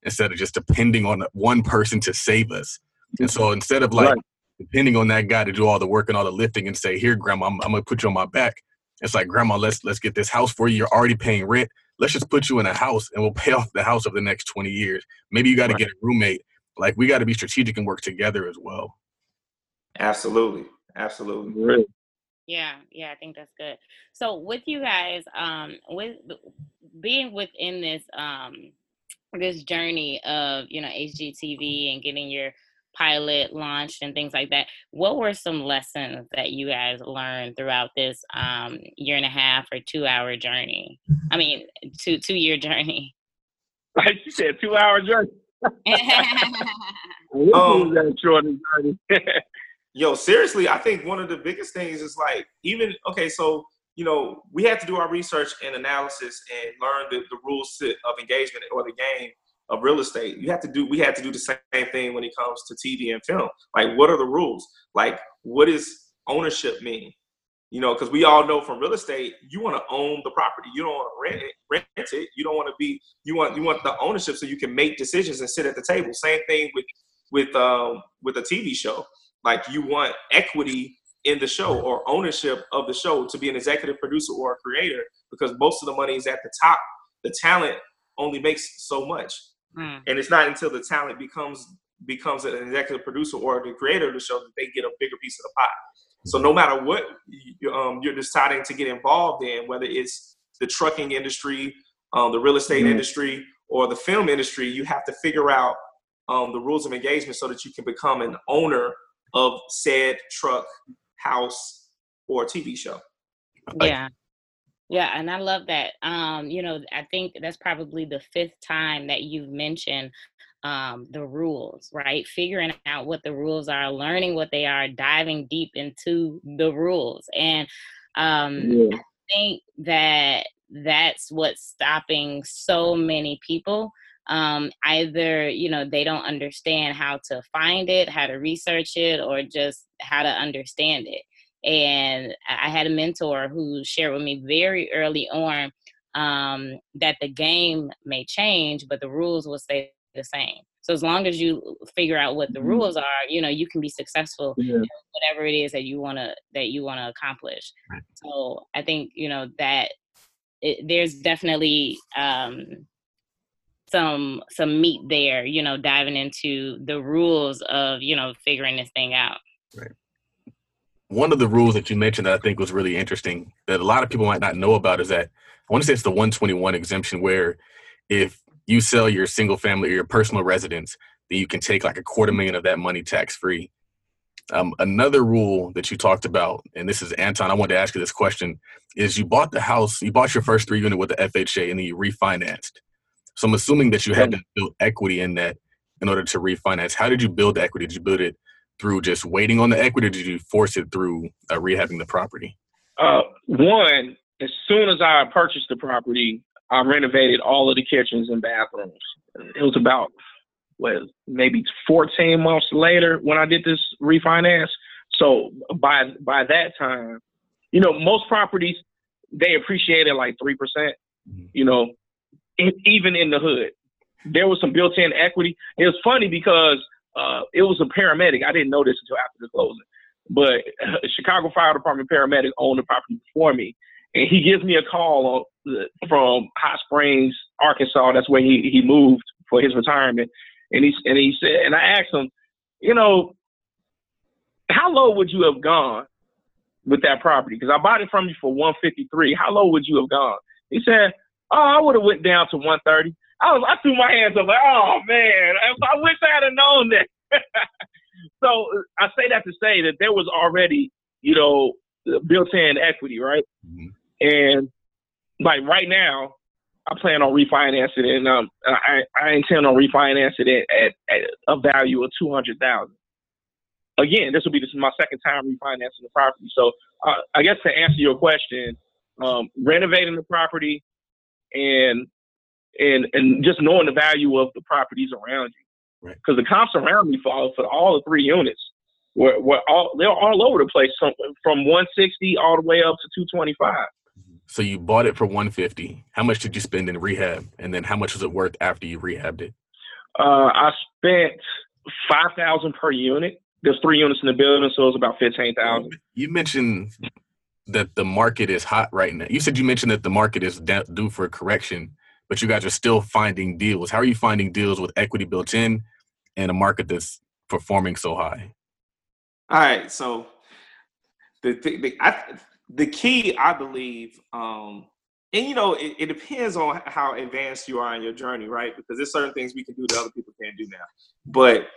instead of just depending on one person to save us. And so instead of like right. depending on that guy to do all the work and all the lifting and say, here, grandma, I'm, I'm gonna put you on my back. It's like, grandma, let's let's get this house for you. You're already paying rent. Let's just put you in a house and we'll pay off the house over the next 20 years. Maybe you got to right. get a roommate. Like we got to be strategic and work together as well. Absolutely. Absolutely. Yeah, yeah, I think that's good. So with you guys, um, with being within this um this journey of you know HGTV and getting your pilot launched and things like that, what were some lessons that you guys learned throughout this um year and a half or two hour journey? I mean, two two year journey. Like you said, two hour journey. um, that short journey. yo, seriously, I think one of the biggest things is like even okay, so you know we have to do our research and analysis and learn the, the rules of engagement or the game of real estate. You have to do we had to do the same thing when it comes to TV and film. Like, what are the rules? Like, what does ownership mean? You know, because we all know from real estate, you want to own the property. You don't want to rent it. Rent it. You don't want to be. You want you want the ownership so you can make decisions and sit at the table. Same thing with with um, with a TV show like you want equity in the show or ownership of the show to be an executive producer or a creator because most of the money is at the top. The talent only makes so much. Mm. And it's not until the talent becomes becomes an executive producer or the creator of the show that they get a bigger piece of the pie. So no matter what um, you're deciding to get involved in, whether it's the trucking industry, um, the real estate mm industry, or the film industry, you have to figure out um, the rules of engagement so that you can become an owner of said truck, house, or TV show. Yeah. Yeah, and I love that. Um, you know, I think that's probably the fifth time that you've mentioned um, the rules, right? Figuring out what the rules are, learning what they are, diving deep into the rules. And um, yeah. I think that that's what's stopping so many people um, either you know they don't understand how to find it how to research it or just how to understand it and i had a mentor who shared with me very early on um, that the game may change but the rules will stay the same. So as long as you figure out what the mm-hmm. rules are you know you can be successful yeah. whatever it is that you want to that you want to accomplish so i think you know that it, there's definitely um, some some meat there you know diving into the rules of you know figuring this thing out. Right. One of the rules that you mentioned that i think was really interesting that a lot of people might not know about is that i want to say it's the 121 exemption where if you sell your single family or your personal residence then you can take like a quarter million of that money tax free um, another rule that you talked about, and this is Anton, I wanted to ask you this question, is you bought the house, you bought your first three unit with the FHA and then you refinanced. So I'm assuming that you had to build equity in that in order to refinance. How did you build equity? Did you build it through just waiting on the equity, or did you force it through uh, rehabbing the property? Uh, one, as soon as I purchased the property, I renovated all of the kitchens and bathrooms. It was about what maybe 14 months later when I did this refinance. So by by that time, you know, most properties they appreciated like three percent. Mm-hmm. You know, even in the hood. There was some built-in equity. It was funny because uh, it was a paramedic. I didn't know this until after the closing, but uh, Chicago Fire Department paramedic owned the property before me, and he gives me a call on from Hot Springs, Arkansas. That's where he he moved for his retirement. And he and he said, and I asked him, you know, how low would you have gone with that property? Because I bought it from you for 153. How low would you have gone? He said, oh, I would have went down to 130. I was, I threw my hands up like, oh man, I wish I had known that. so I say that to say that there was already, you know, built-in equity, right? Mm-hmm. And like right now, I plan on refinancing it, and um, I, I intend on refinancing it at, at a value of two hundred thousand. Again, this will be this is my second time refinancing the property. So uh, I guess to answer your question, um, renovating the property and and and just knowing the value of the properties around you, because right. the comps around me for for all the three units were, were all they're all over the place, from from 160 all the way up to 225. So you bought it for 150. How much did you spend in rehab? And then how much was it worth after you rehabbed it? Uh, I spent 5000 per unit. There's three units in the building, so it's about 15000 You mentioned that the market is hot right now. You said you mentioned that the market is due for a correction, but you guys are still finding deals. How are you finding deals with equity built in and a market that's performing so high? All right, so the, the, the I, the key, I believe, um, and you know, it, it, depends on how advanced you are in your journey, right? Because there's certain things we can do that other people can't do now. But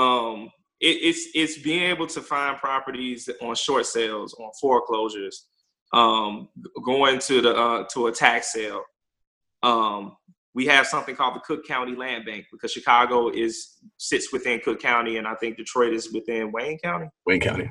um, it, it's it's being able to find properties on short sales, on foreclosures, um, going to the uh, to a tax sale. Um, we have something called the Cook County Land Bank because Chicago is sits within Cook County, and I think Detroit is within Wayne County. Wayne County.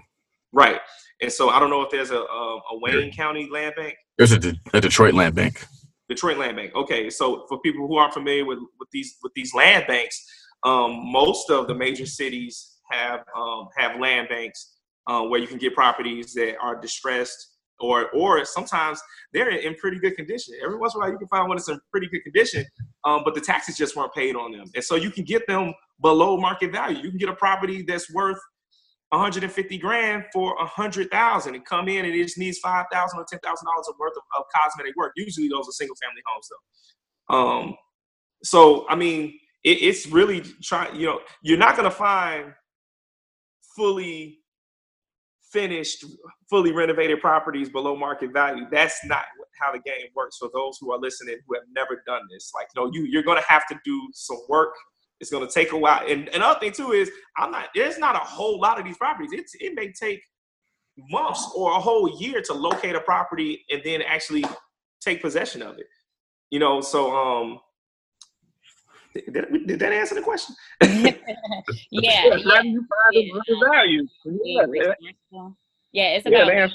Right. And so I don't know if there's a, a, a Wayne County land bank. There's a, De- a Detroit land bank. Detroit land bank. Okay. So for people who aren't familiar with, with these with these land banks, um, most of the major cities have um, have land banks uh, where you can get properties that are distressed or or sometimes they're in pretty good condition. Every once in a while, you can find one that's in pretty good condition, um, but the taxes just weren't paid on them, and so you can get them below market value. You can get a property that's worth 150 grand for a hundred thousand and come in and it just needs five thousand or ten thousand dollars worth of, of, cosmetic work. Usually those are single family homes though. Um, so I mean, it, it's really trying. You know, you're not gonna find fully finished, fully renovated properties below market value. That's not how the game works. For those who are listening who have never done this, like you know, you you're gonna have to do some work it's going to take a while. And another thing too is I'm not. There's not a whole lot of these properties. It's it may take months or a whole year to locate a property and then actually take possession of it. You know, so um. Did, did that answer the question? yeah. yeah. How do you find yeah. value? Yeah. Yeah, it's about yeah,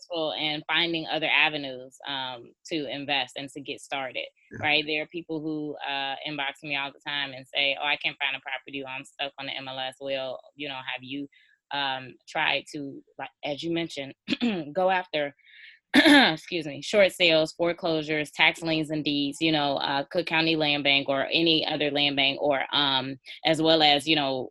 resourceful and finding other avenues um, to invest and to get started. Yeah. Right, there are people who uh, inbox me all the time and say, "Oh, I can't find a property. I'm stuck on the MLS." Well, you know, have you um, tried to, like as you mentioned, go after? excuse me, short sales, foreclosures, tax liens and deeds, you know, uh, Cook County Land Bank or any other land bank, or um, as well as, you know,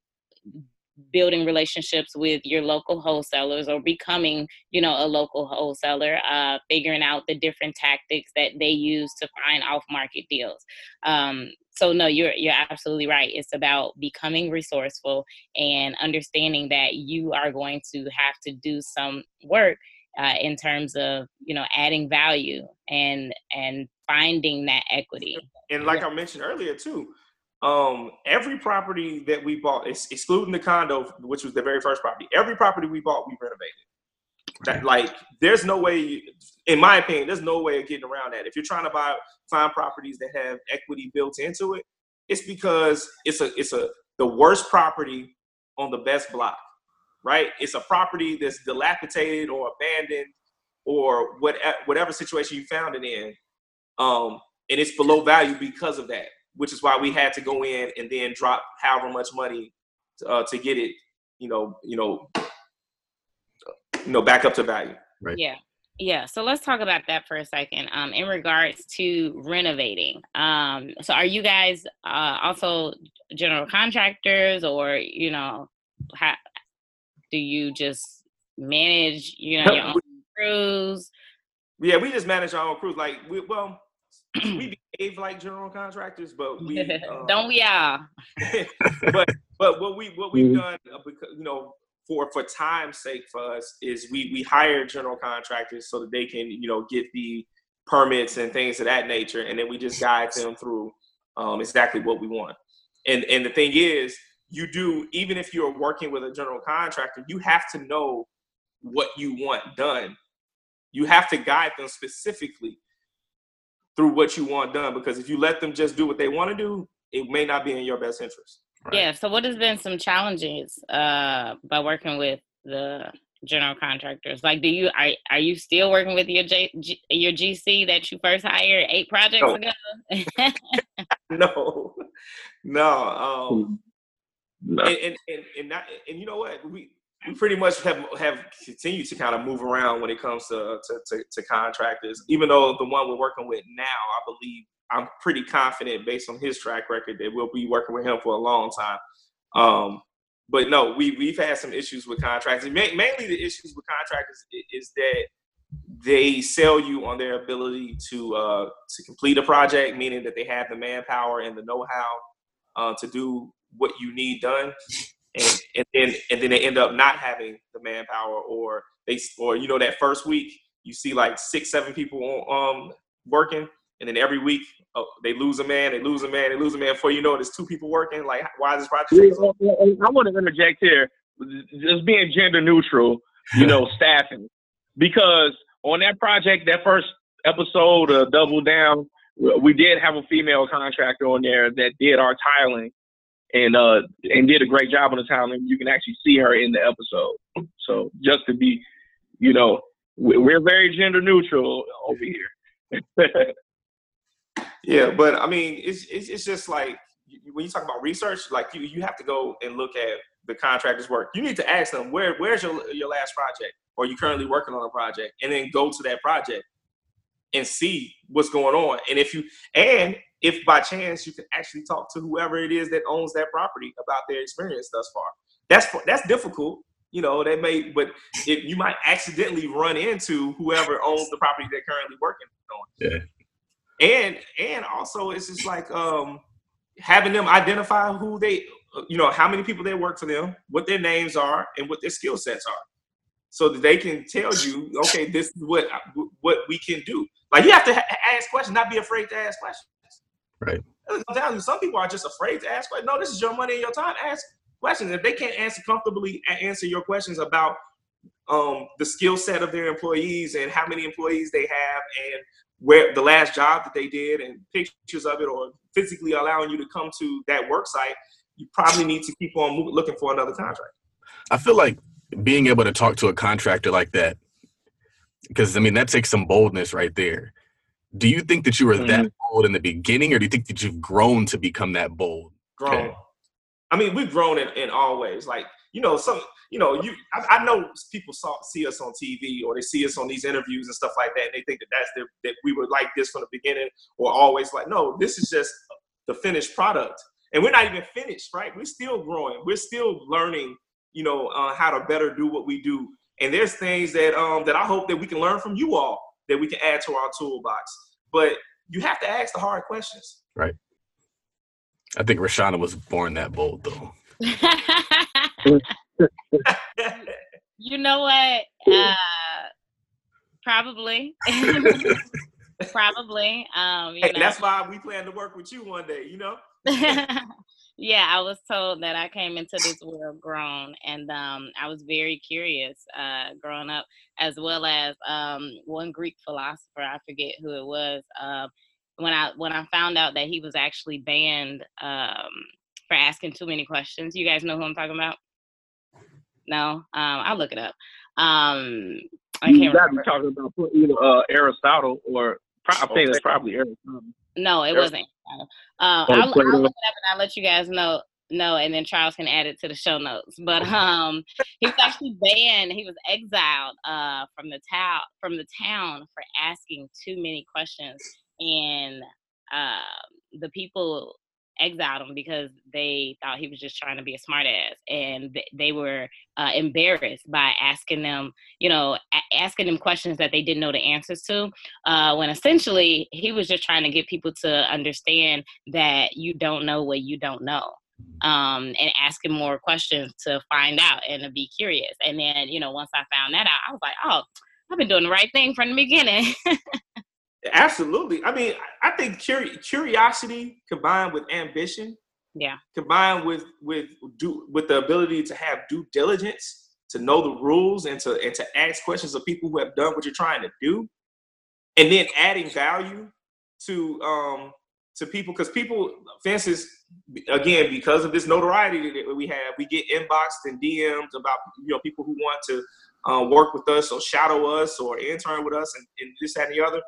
building relationships with your local wholesalers or becoming you know a local wholesaler uh, figuring out the different tactics that they use to find off market deals. Um, so no you're you're absolutely right. It's about becoming resourceful and understanding that you are going to have to do some work uh, in terms of you know adding value and and finding that equity. And like i mentioned earlier too um, every property that we bought, excluding the condo, which was the very first property, every property we bought, we renovated. That like, there's no way, in my opinion, there's no way of getting around that. If you're trying to buy find properties that have equity built into it, it's because it's a it's a the worst property on the best block, right? It's a property that's dilapidated or abandoned or what whatever situation you found it in, um, and it's below value because of that which is why we had to go in and then drop however much money to, uh, to get it, you know, you know, you know, back up to value. Right. Yeah. Yeah, so let's talk about that for a second. Um, in regards to renovating, um, so are you guys uh, also general contractors, or you know, how do you just manage, you know, your own crews? Yeah, we just manage our own crews. Like, we, well, we behave like general contractors, but we um, don't we all? but but what we what we've mm-hmm. done uh, because you know for for time's sake for us is we we hire general contractors so that they can you know get the permits and things of that nature, and then we just guide them through um, exactly what we want. And and the thing is, you do even if you're working with a general contractor, you have to know what you want done. You have to guide them specifically through what you want done because if you let them just do what they want to do, it may not be in your best interest. Right? Yeah. So, what has been some challenges uh, by working with the general contractors? Like, do you are are you still working with your J, G, your GC that you first hired eight projects no. ago? no, no. Um, no. And, and and and, not, and you know what we we pretty much have have continued to kind of move around when it comes to, to, to, to, contractors. Even though the one we're working with now, I believe I'm pretty confident based on his track record that we'll be working with him for a long time. Um, but no, we we've had some issues with contractors. Mainly, the issues with contractors is that they sell you on their ability to uh, to complete a project, meaning that they have the manpower and the know-how uh, to do what you need done and, and then and then they end up not having the manpower or they or you know that first week you see like six seven people um working and then every week oh, they lose a man they lose a man they lose a man. Before you know there's two people working like why is this project yeah, i want to interject here just being gender neutral you know staffing because on that project that first episode of double down we did have a female contractor on there that did our tiling and uh and did a great job on the town and you can actually see her in the episode. So just to be you know we're very gender neutral over here. Yeah but i mean it's, it's it's just like when you talk about research like you you have to go and look at the contractor's work. You need to ask them where where's your your last project? Or you currently working on a project? And then go to that project and see what's going on and if you and if by chance you can actually talk to whoever it is that owns that property about their experience thus far. That's that's difficult, you know. they may, but if you might accidentally run into whoever owns the property they're currently working on. Yeah. And and also it's just like um having them identify who they, you know, how many people they work for them, what their names are, and what their skill sets are, so that they can tell you, okay, this is what what we can do. Like you have to ha- ask questions, not be afraid to ask questions. Right. Some people are just afraid to ask questions. No, this is your money and your time. Ask questions. If they can't answer comfortably answer your questions about um, the skill set of their employees and how many employees they have and where the last job that they did and pictures of it or physically allowing you to come to that work site, you probably need to keep on looking for another contract. I feel like being able to talk to a contractor like that, because I mean that takes some boldness right there do you think that you were mm-hmm. that bold in the beginning, or do you think that you've grown to become that bold? Grown. Okay. I mean, we've grown in, in all ways. Like you know, some you know, you I, I, know people saw see us on TV or they see us on these interviews and stuff like that, and they think that that's the, that we were like this from the beginning or always like. No, this is just the finished product, and we're not even finished, right? We're still growing. We're still learning. You know, uh, how to better do what we do. And there's things that um, that I hope that we can learn from you all that we can add to our toolbox. But you have to ask the hard questions. Right. I think Rashauna was born that bold though. you know what? Uh, probably. probably. Um, hey, that's why we plan to work with you one day, you know? yeah, I was told that I came into this world grown, and um, I was very curious uh, growing up, as well as um, one Greek philosopher, I forget who it was. Uh, when I when I found out that he was actually banned um, for asking too many questions. You guys know who I'm talking about? No, um, I'll look it up. Um, I can't remember. talking about either uh, Aristotle or I think it's probably Aristotle. No, it wasn't. Uh, I'll, I'll, look it up and I'll let you guys know. No, and then Charles can add it to the show notes. But um, he was actually banned. He was exiled uh, from the town from the town for asking too many questions, and uh, the people exiled him because they thought he was just trying to be a smartass, and they were uh, embarrassed by asking them, you know, a- asking them questions that they didn't know the answers to. Uh, when essentially he was just trying to get people to understand that you don't know what you don't know um, and asking more questions to find out and to be curious. And then, you know, once I found that out, I was like, oh, I've been doing the right thing from the beginning. Absolutely. I mean, I think curiosity combined with ambition, yeah, combined with with do with the ability to have due diligence, to know the rules, and to and to ask questions of people who have done what you're trying to do, and then adding value to um to people because people fences again because of this notoriety that we have we get inboxed and dms about you know people who want to uh, work with us or shadow us or intern with us and, and this that and the other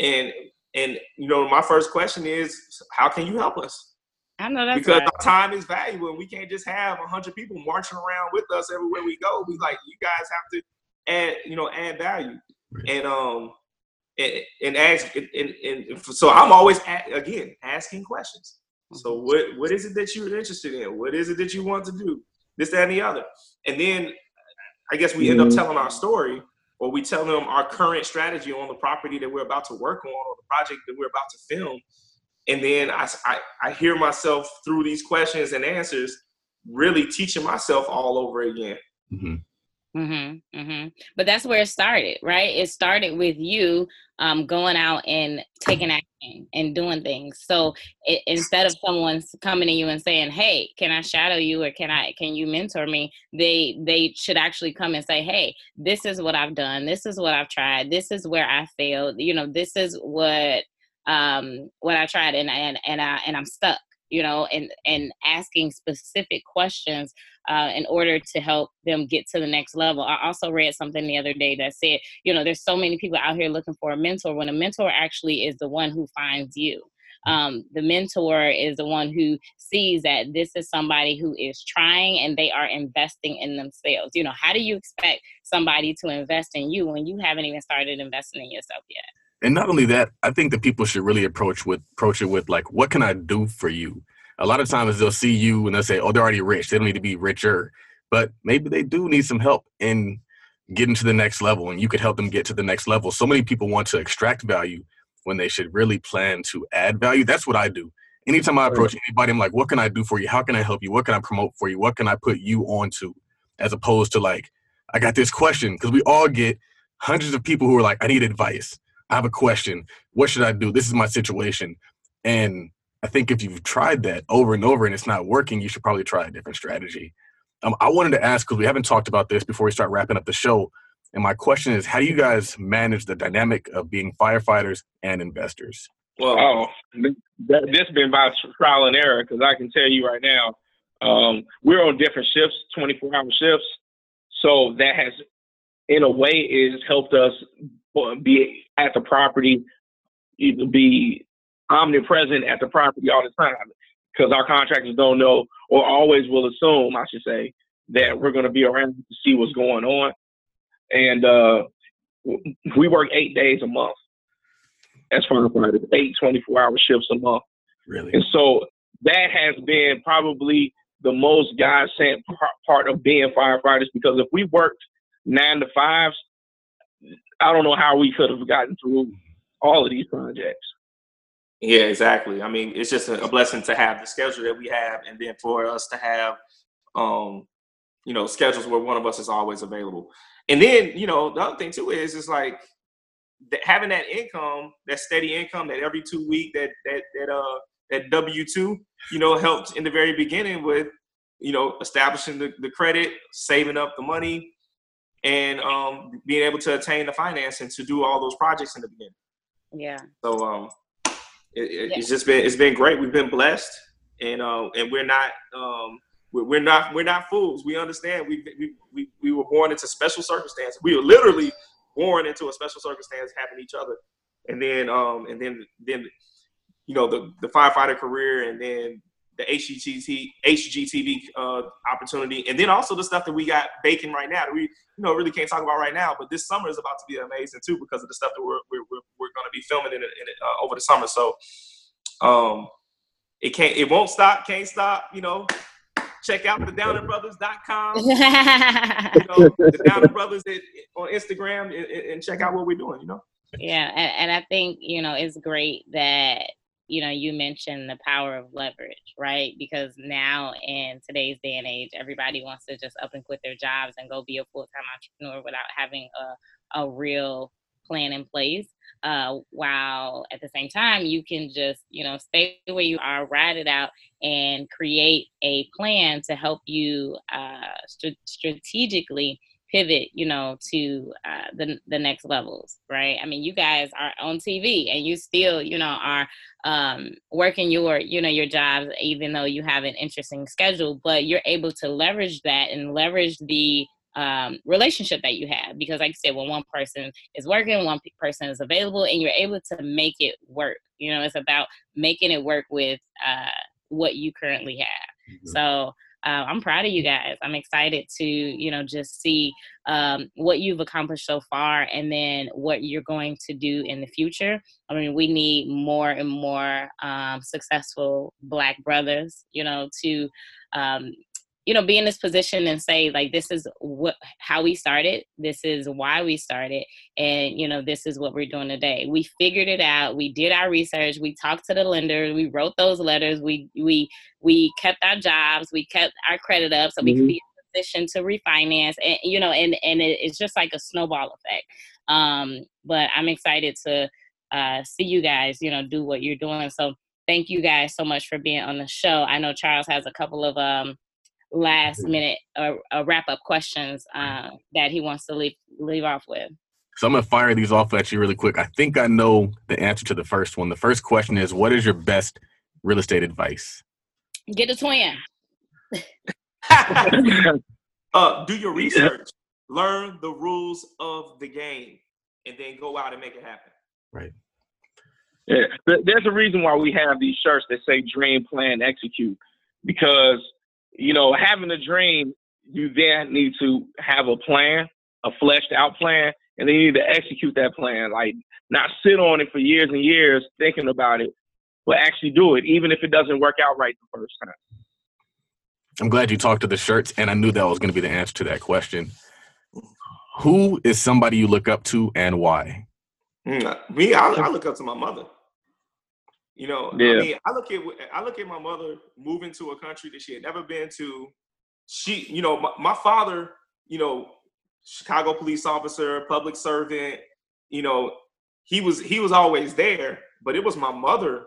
and and you know my first question is how can you help us I know that's because right. our time is valuable and we can't just have a hundred people marching around with us everywhere we go. We like you guys have to add, you know, add value. And um and, and ask and, and, and, so I'm always at, again asking questions. So mm-hmm. what what is it that you're interested in? What is it that you want to do? This, that, and the other. And then I guess we end up mm-hmm. telling our story or we tell them our current strategy on the property that we're about to work on or the project that we're about to film. And then I, I, I hear myself through these questions and answers really teaching myself all over again. Mm-hmm. Mm-hmm, mm-hmm. But that's where it started, right? It started with you um, going out and taking action and doing things. So it, instead of someone coming to you and saying, "Hey, can I shadow you or can I can you mentor me?" They they should actually come and say, "Hey, this is what I've done. This is what I've tried. This is where I failed. You know, this is what um what I tried and and and I and I'm stuck." You know, and and asking specific questions uh, in order to help them get to the next level. I also read something the other day that said, you know, there's so many people out here looking for a mentor when a mentor actually is the one who finds you. Um, the mentor is the one who sees that this is somebody who is trying and they are investing in themselves. You know, how do you expect somebody to invest in you when you haven't even started investing in yourself yet? And not only that, I think that people should really approach with approach it with like, what can I do for you? A lot of times they'll see you and they'll say, oh, they're already rich. They don't need to be richer, but maybe they do need some help in getting to the next level, and you could help them get to the next level. So many people want to extract value when they should really plan to add value. That's what I do. Anytime I approach anybody, I'm like, what can I do for you? How can I help you? What can I promote for you? What can I put you onto? As opposed to like, I got this question because we all get hundreds of people who are like, I need advice. I have a question. What should I do? This is my situation. And I think if you've tried that over and over and it's not working, you should probably try a different strategy. Um, I wanted to ask because we haven't talked about this before we start wrapping up the show. And my question is, how do you guys manage the dynamic of being firefighters and investors? Well, oh, this has been by trial and error because I can tell you right now, um, we're on different shifts, 24 hour shifts. So that has, in a way, is helped us be at the property, be omnipresent at the property all the time because our contractors don't know or always will assume, I should say, that we're going to be around to see what's going on. And uh, we work eight days a month as firefighters, eight 24 hour shifts a month. Really? And so that has been probably the most God sent part of being firefighters because if we worked nine to fives, I don't know how we could have gotten through all of these projects. Yeah, exactly. I mean, it's just a, blessing to have the schedule that we have, and then for us to have, um, you know, schedules where one of us is always available. And then, you know, the other thing too is, is like having that income, that steady income, that every two week, that that that uh that W two, you know, helped in the very beginning with, you know, establishing the, the credit, saving up the money, and um, being able to attain the financing to do all those projects in the beginning. Yeah. So um, it, yeah. it's just been it's been great. We've been blessed, and uh, and we're not um, we're, we're not we're not fools. We understand. We, we we we were born into special circumstances. We were literally born into a special circumstance, having each other, and then um and then then you know the the firefighter career, and then the HGTV HGTV uh, opportunity, and then also the stuff that we got baking right now that we you know really can't talk about right now. But this summer is about to be amazing too because of the stuff that we're we're, we're, going to be filming in, in uh, over the summer. So, um, it can't, it won't stop, can't stop. You know, check out the DowningBrothers.com. you know, the Downing Brothers on Instagram and, and, check out what we're doing. You know. Yeah, and, and I think you know it's great that you know you mentioned the power of leverage, right? Because now in today's day and age, everybody wants to just up and quit their jobs and go be a full time entrepreneur without having a a real plan in place uh, while at the same time you can just you know stay where you are ride it out and create a plan to help you uh, st- strategically pivot you know to uh, the, the next levels right i mean you guys are on tv and you still you know are um, working your you know your jobs even though you have an interesting schedule but you're able to leverage that and leverage the um, relationship that you have. Because, like I said, when one person is working, one person is available, and you're able to make it work. You know, it's about making it work with uh, what you currently have. Mm-hmm. So, uh, I'm proud of you guys. I'm excited to, you know, just see um, what you've accomplished so far and then what you're going to do in the future. I mean, we need more and more um, successful Black brothers, you know, to um, you know be in this position and say like this is what how we started this is why we started and you know this is what we're doing today. We figured it out we did our research we talked to the lender we wrote those letters we we we kept our jobs we kept our credit up so we mm-hmm. could be in position to refinance and you know and and it, it's just like a snowball effect. Um but i'm excited to uh see you guys you know do what you're doing. So thank you guys so much for being on the show. I know charles has a couple of um last minute uh, uh, wrap up questions uh, that he wants to leave leave off with. So I'm gonna fire these off at you really quick. I think I know the answer to the first one. The first question is, what is your best real estate advice? Get a twin. uh, do your research. Learn the rules of the game, and then go out and make it happen. Right. Yeah, there's a reason why we have these shirts that say "Dream, Plan, Execute," because you know, having a dream, you then need to have a plan, a fleshed out plan, and then you need to execute that plan. Like not sit on it for years and years thinking about it, but actually do it, even if it doesn't work out right the first time. I'm glad you talked to the shirts, and I knew that was going to be the answer to that question. Who is somebody you look up to and why? Mm, me, I, I look up to my mother. You know, yeah. I mean, I look at I look at my mother moving to a country that she had never been to. She, you know, my, my father, you know, Chicago police officer, public servant. You know, he was he was always there, but it was my mother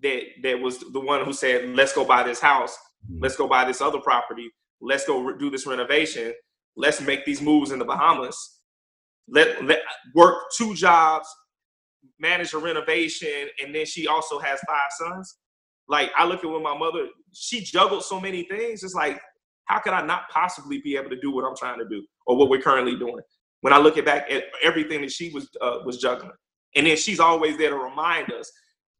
that that was the one who said, "Let's go buy this house. Mm. Let's go buy this other property. Let's go re- do this renovation. Let's make these moves in the Bahamas. Let let work two jobs, manage a renovation, and then she also has five sons. Like I look at when my mother, she juggled so many things. It's like, how could I not possibly be able to do what I'm trying to do or what we're currently doing? When I look at back at everything that she was uh, was juggling, and then she's always there to remind us.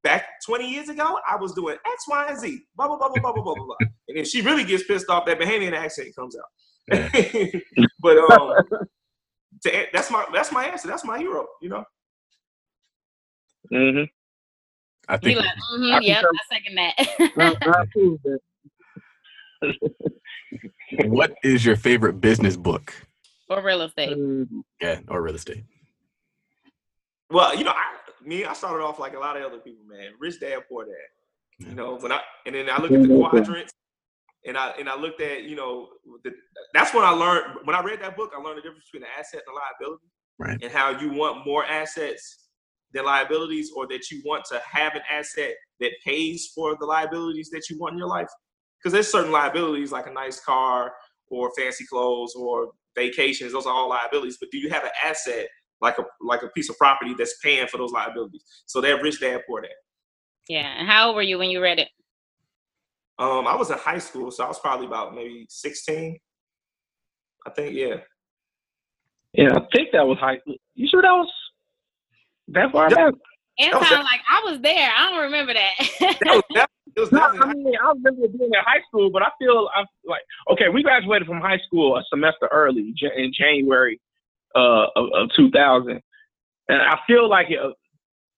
Back 20 years ago, I was doing X, Y, and Z, blah blah blah blah blah blah blah blah. And then she really gets pissed off. That Bahamian accent comes out. but um, to, that's my that's my answer. That's my hero. You know. Mm-hmm. I think. Like, mm-hmm, I yep, I second that. what is your favorite business book? Or real estate. Yeah, or real estate. Well, you know, I, me, I started off like a lot of other people, man. Rich dad, poor dad. Yeah. You know, when I and then I look at the quadrants, and I and I looked at, you know, the, that's when I learned. When I read that book, I learned the difference between the asset and the liability, right? And how you want more assets their liabilities or that you want to have an asset that pays for the liabilities that you want in your life. Because there's certain liabilities like a nice car or fancy clothes or vacations, those are all liabilities. But do you have an asset like a like a piece of property that's paying for those liabilities? So they're rich dad, poor dad. Yeah. And how old were you when you read it? Um, I was in high school, so I was probably about maybe 16. I think, yeah. Yeah, I think that was high. School. You sure that was that's why I And sound like I was there. I don't remember that. that, was, that, was no, I mean, I remember being in high school, but I feel I'm like okay. We graduated from high school a semester early in January uh, of, of 2000, and I feel like it,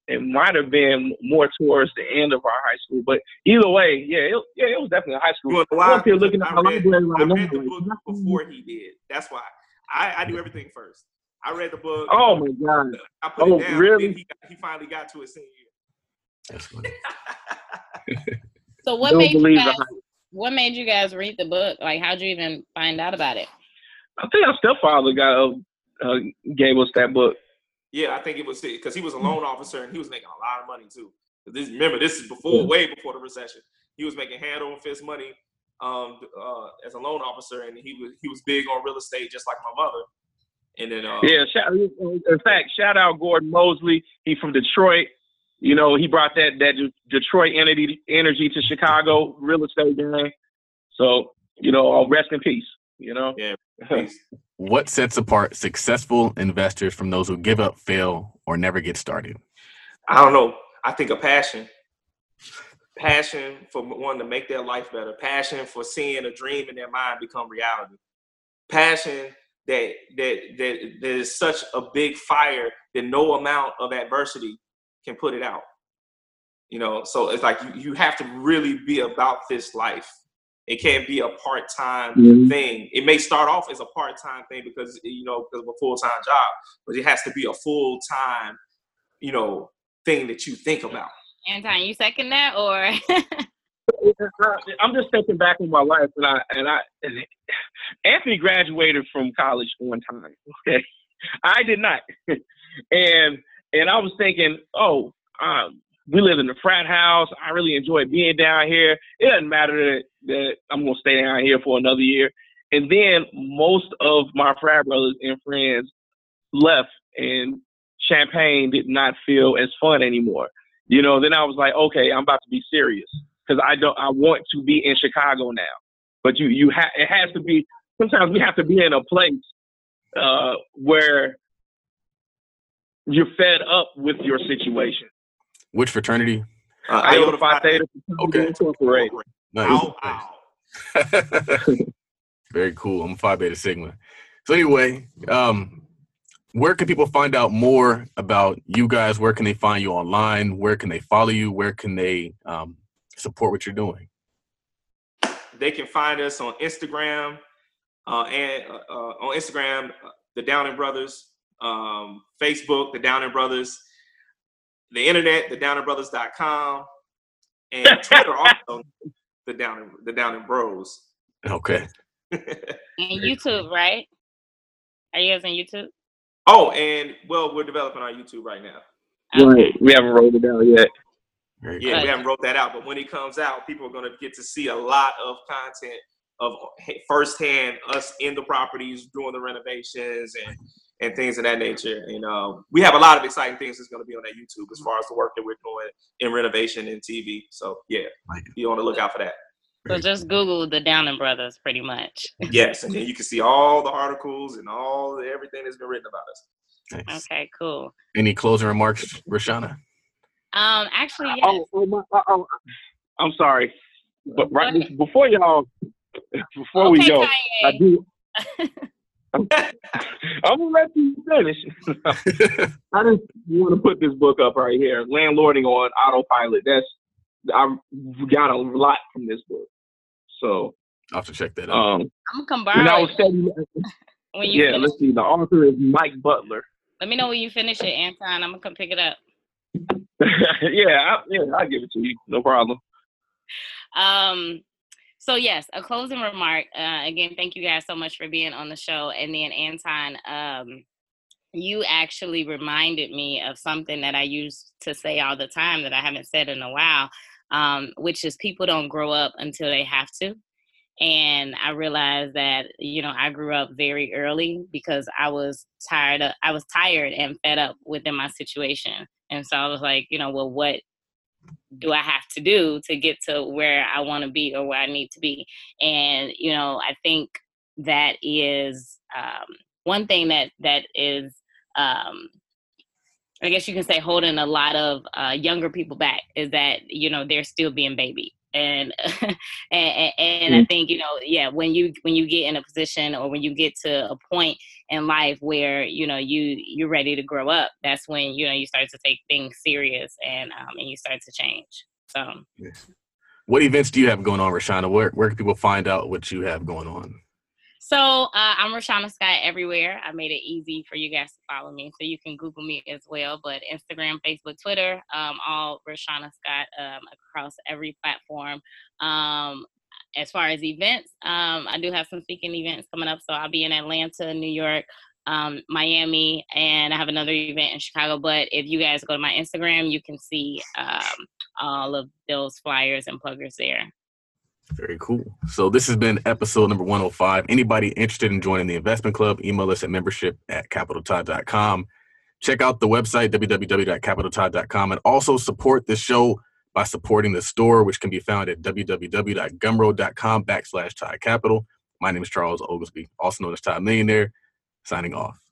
it might have been more towards the end of our high school. But either way, yeah, it, yeah, it was definitely a high school. You know I'm up here looking at I my read, library I read the book before he did. That's why I, I do everything first. I read the book. Oh my god! I put Oh, it down. really? Then he, got, he finally got to it senior year. That's funny. So what Don't made you guys? What made you guys read the book? Like, how'd you even find out about it? I think our stepfather got uh, uh, gave us that book. Yeah, I think it was because he was a loan officer and he was making a lot of money too. This, remember, this is before, way before the recession. He was making hand over fist money um, uh, as a loan officer, and he was he was big on real estate, just like my mother. And then, uh, Yeah, shout, in fact, shout out Gordon Mosley. He from Detroit. You know, he brought that that Detroit energy energy to Chicago real estate game. So, you know, uh, rest in peace. You know. Yeah. What sets apart successful investors from those who give up, fail, or never get started? I don't know. I think a passion, passion for wanting to make their life better, passion for seeing a dream in their mind become reality, passion that that that there's such a big fire that no amount of adversity can put it out. You know, so it's like you, you have to really be about this life. It can't be a part time Mhm. thing. It may start off as a part time thing because you know because of a full time job, but it has to be a full time, you know, thing that you think about. Anton, you second that or? I'm just thinking back on my life, and I and I and Anthony graduated from college one time. Okay, I did not, and and I was thinking, oh, um, we live in the frat house. I really enjoy being down here. It doesn't matter that, that I'm gonna stay down here for another year. And then most of my frat brothers and friends left, and Champaign did not feel as fun anymore. You know, then I was like, okay, I'm about to be serious because I don't. I want to be in Chicago now. But you, you have. It has to be. Sometimes we have to be in a place uh, where you're fed up with your situation. Which fraternity? Uh, Iota Phi Theta Okay. Fraternity Incorporated. Nice. Ow, ow. Very cool. I'm a Phi Beta Sigma. So anyway, um, where can people find out more about you guys? Where can they find you online? Where can they follow you? Where can they um, support what you're doing? They can find us on Instagram uh, and uh, uh, on Instagram, uh, the Downing Brothers, um, Facebook, the Downing Brothers, the internet, the DowningBrothers.com, and Twitter also, the Downing the Downing Bros. Okay. And YouTube, right? Are you guys on YouTube? oh, and well, we're developing our YouTube right now. Right. We haven't rolled it out yet. Very Yeah, Right. we haven't wrote that out, but when it comes out, people are going to get to see a lot of content of firsthand us in the properties doing the renovations and and things of that nature. And uh, we have a lot of exciting things that's going to be on that YouTube as far as the work that we're doing in renovation and TV. So yeah, Like it. be on the lookout for that. So just Google the Downing Brothers, pretty much. Yes, and then you can see all the articles and all the, everything that's been written about us. Nice. Okay, cool. Any closing remarks, Rashauna? Um, actually, yes. Oh, oh, my, oh, oh, I'm sorry, but right Go ahead. before y'all, before we Okay, go, I do. I'm gonna let you finish. I just want to put this book up right here, Landlording on Autopilot. That's I got a lot from this book. So, I'll have to check that out. um, I'm gonna when I was studying, when you yeah, finish. let's see. The author is Mike Butler. Let me know when you finish it, Anton. I'm gonna come pick it up. yeah, I, yeah, I'll give it to you. No problem. Um, so yes, a closing remark. Uh, again, thank you guys so much for being on the show. And then Anton, um, you actually reminded me of something that I used to say all the time that I haven't said in a while, um, which is people don't grow up until they have to. And I realized that you know I grew up very early because I was tired. Of, I was tired and fed up within my situation, and so I was like, you know, well, what do I have to do to get to where I want to be or where I need to be? And you know, I think that is um, one thing that that is, um, I guess you can say, holding a lot of uh, younger people back is that you know they're still being baby, and and, and I mm. think you know, yeah, when you when you get in a position or when you get to a point in life where you know you you're ready to grow up, that's when you know you start to take things serious and um, and you start to change. So. Yes. What events do you have going on, Rashauna? Where where can people find out what you have going on? So uh, I'm Rashauna Scott everywhere. I made it easy for you guys to follow me, so you can Google me as well. But Instagram, Facebook, Twitter, um, all Rashauna Scott um, across every platform. Um, as far as events, um, I do have some speaking events coming up. So I'll be in Atlanta, New York, um, Miami, and I have another event in Chicago. But if you guys go to my Instagram, you can see um, all of those flyers and pluggers there. Very cool. So this has been episode number 105. Anybody interested in joining the investment club, email us at membership at capitaltide.com. Check out the website, www.capitaltide.com, and also support the show by supporting the store, which can be found at www.gumroad.com backslash Tide Capital. My name is Charles Oglesby, also known as Tide Millionaire, signing off.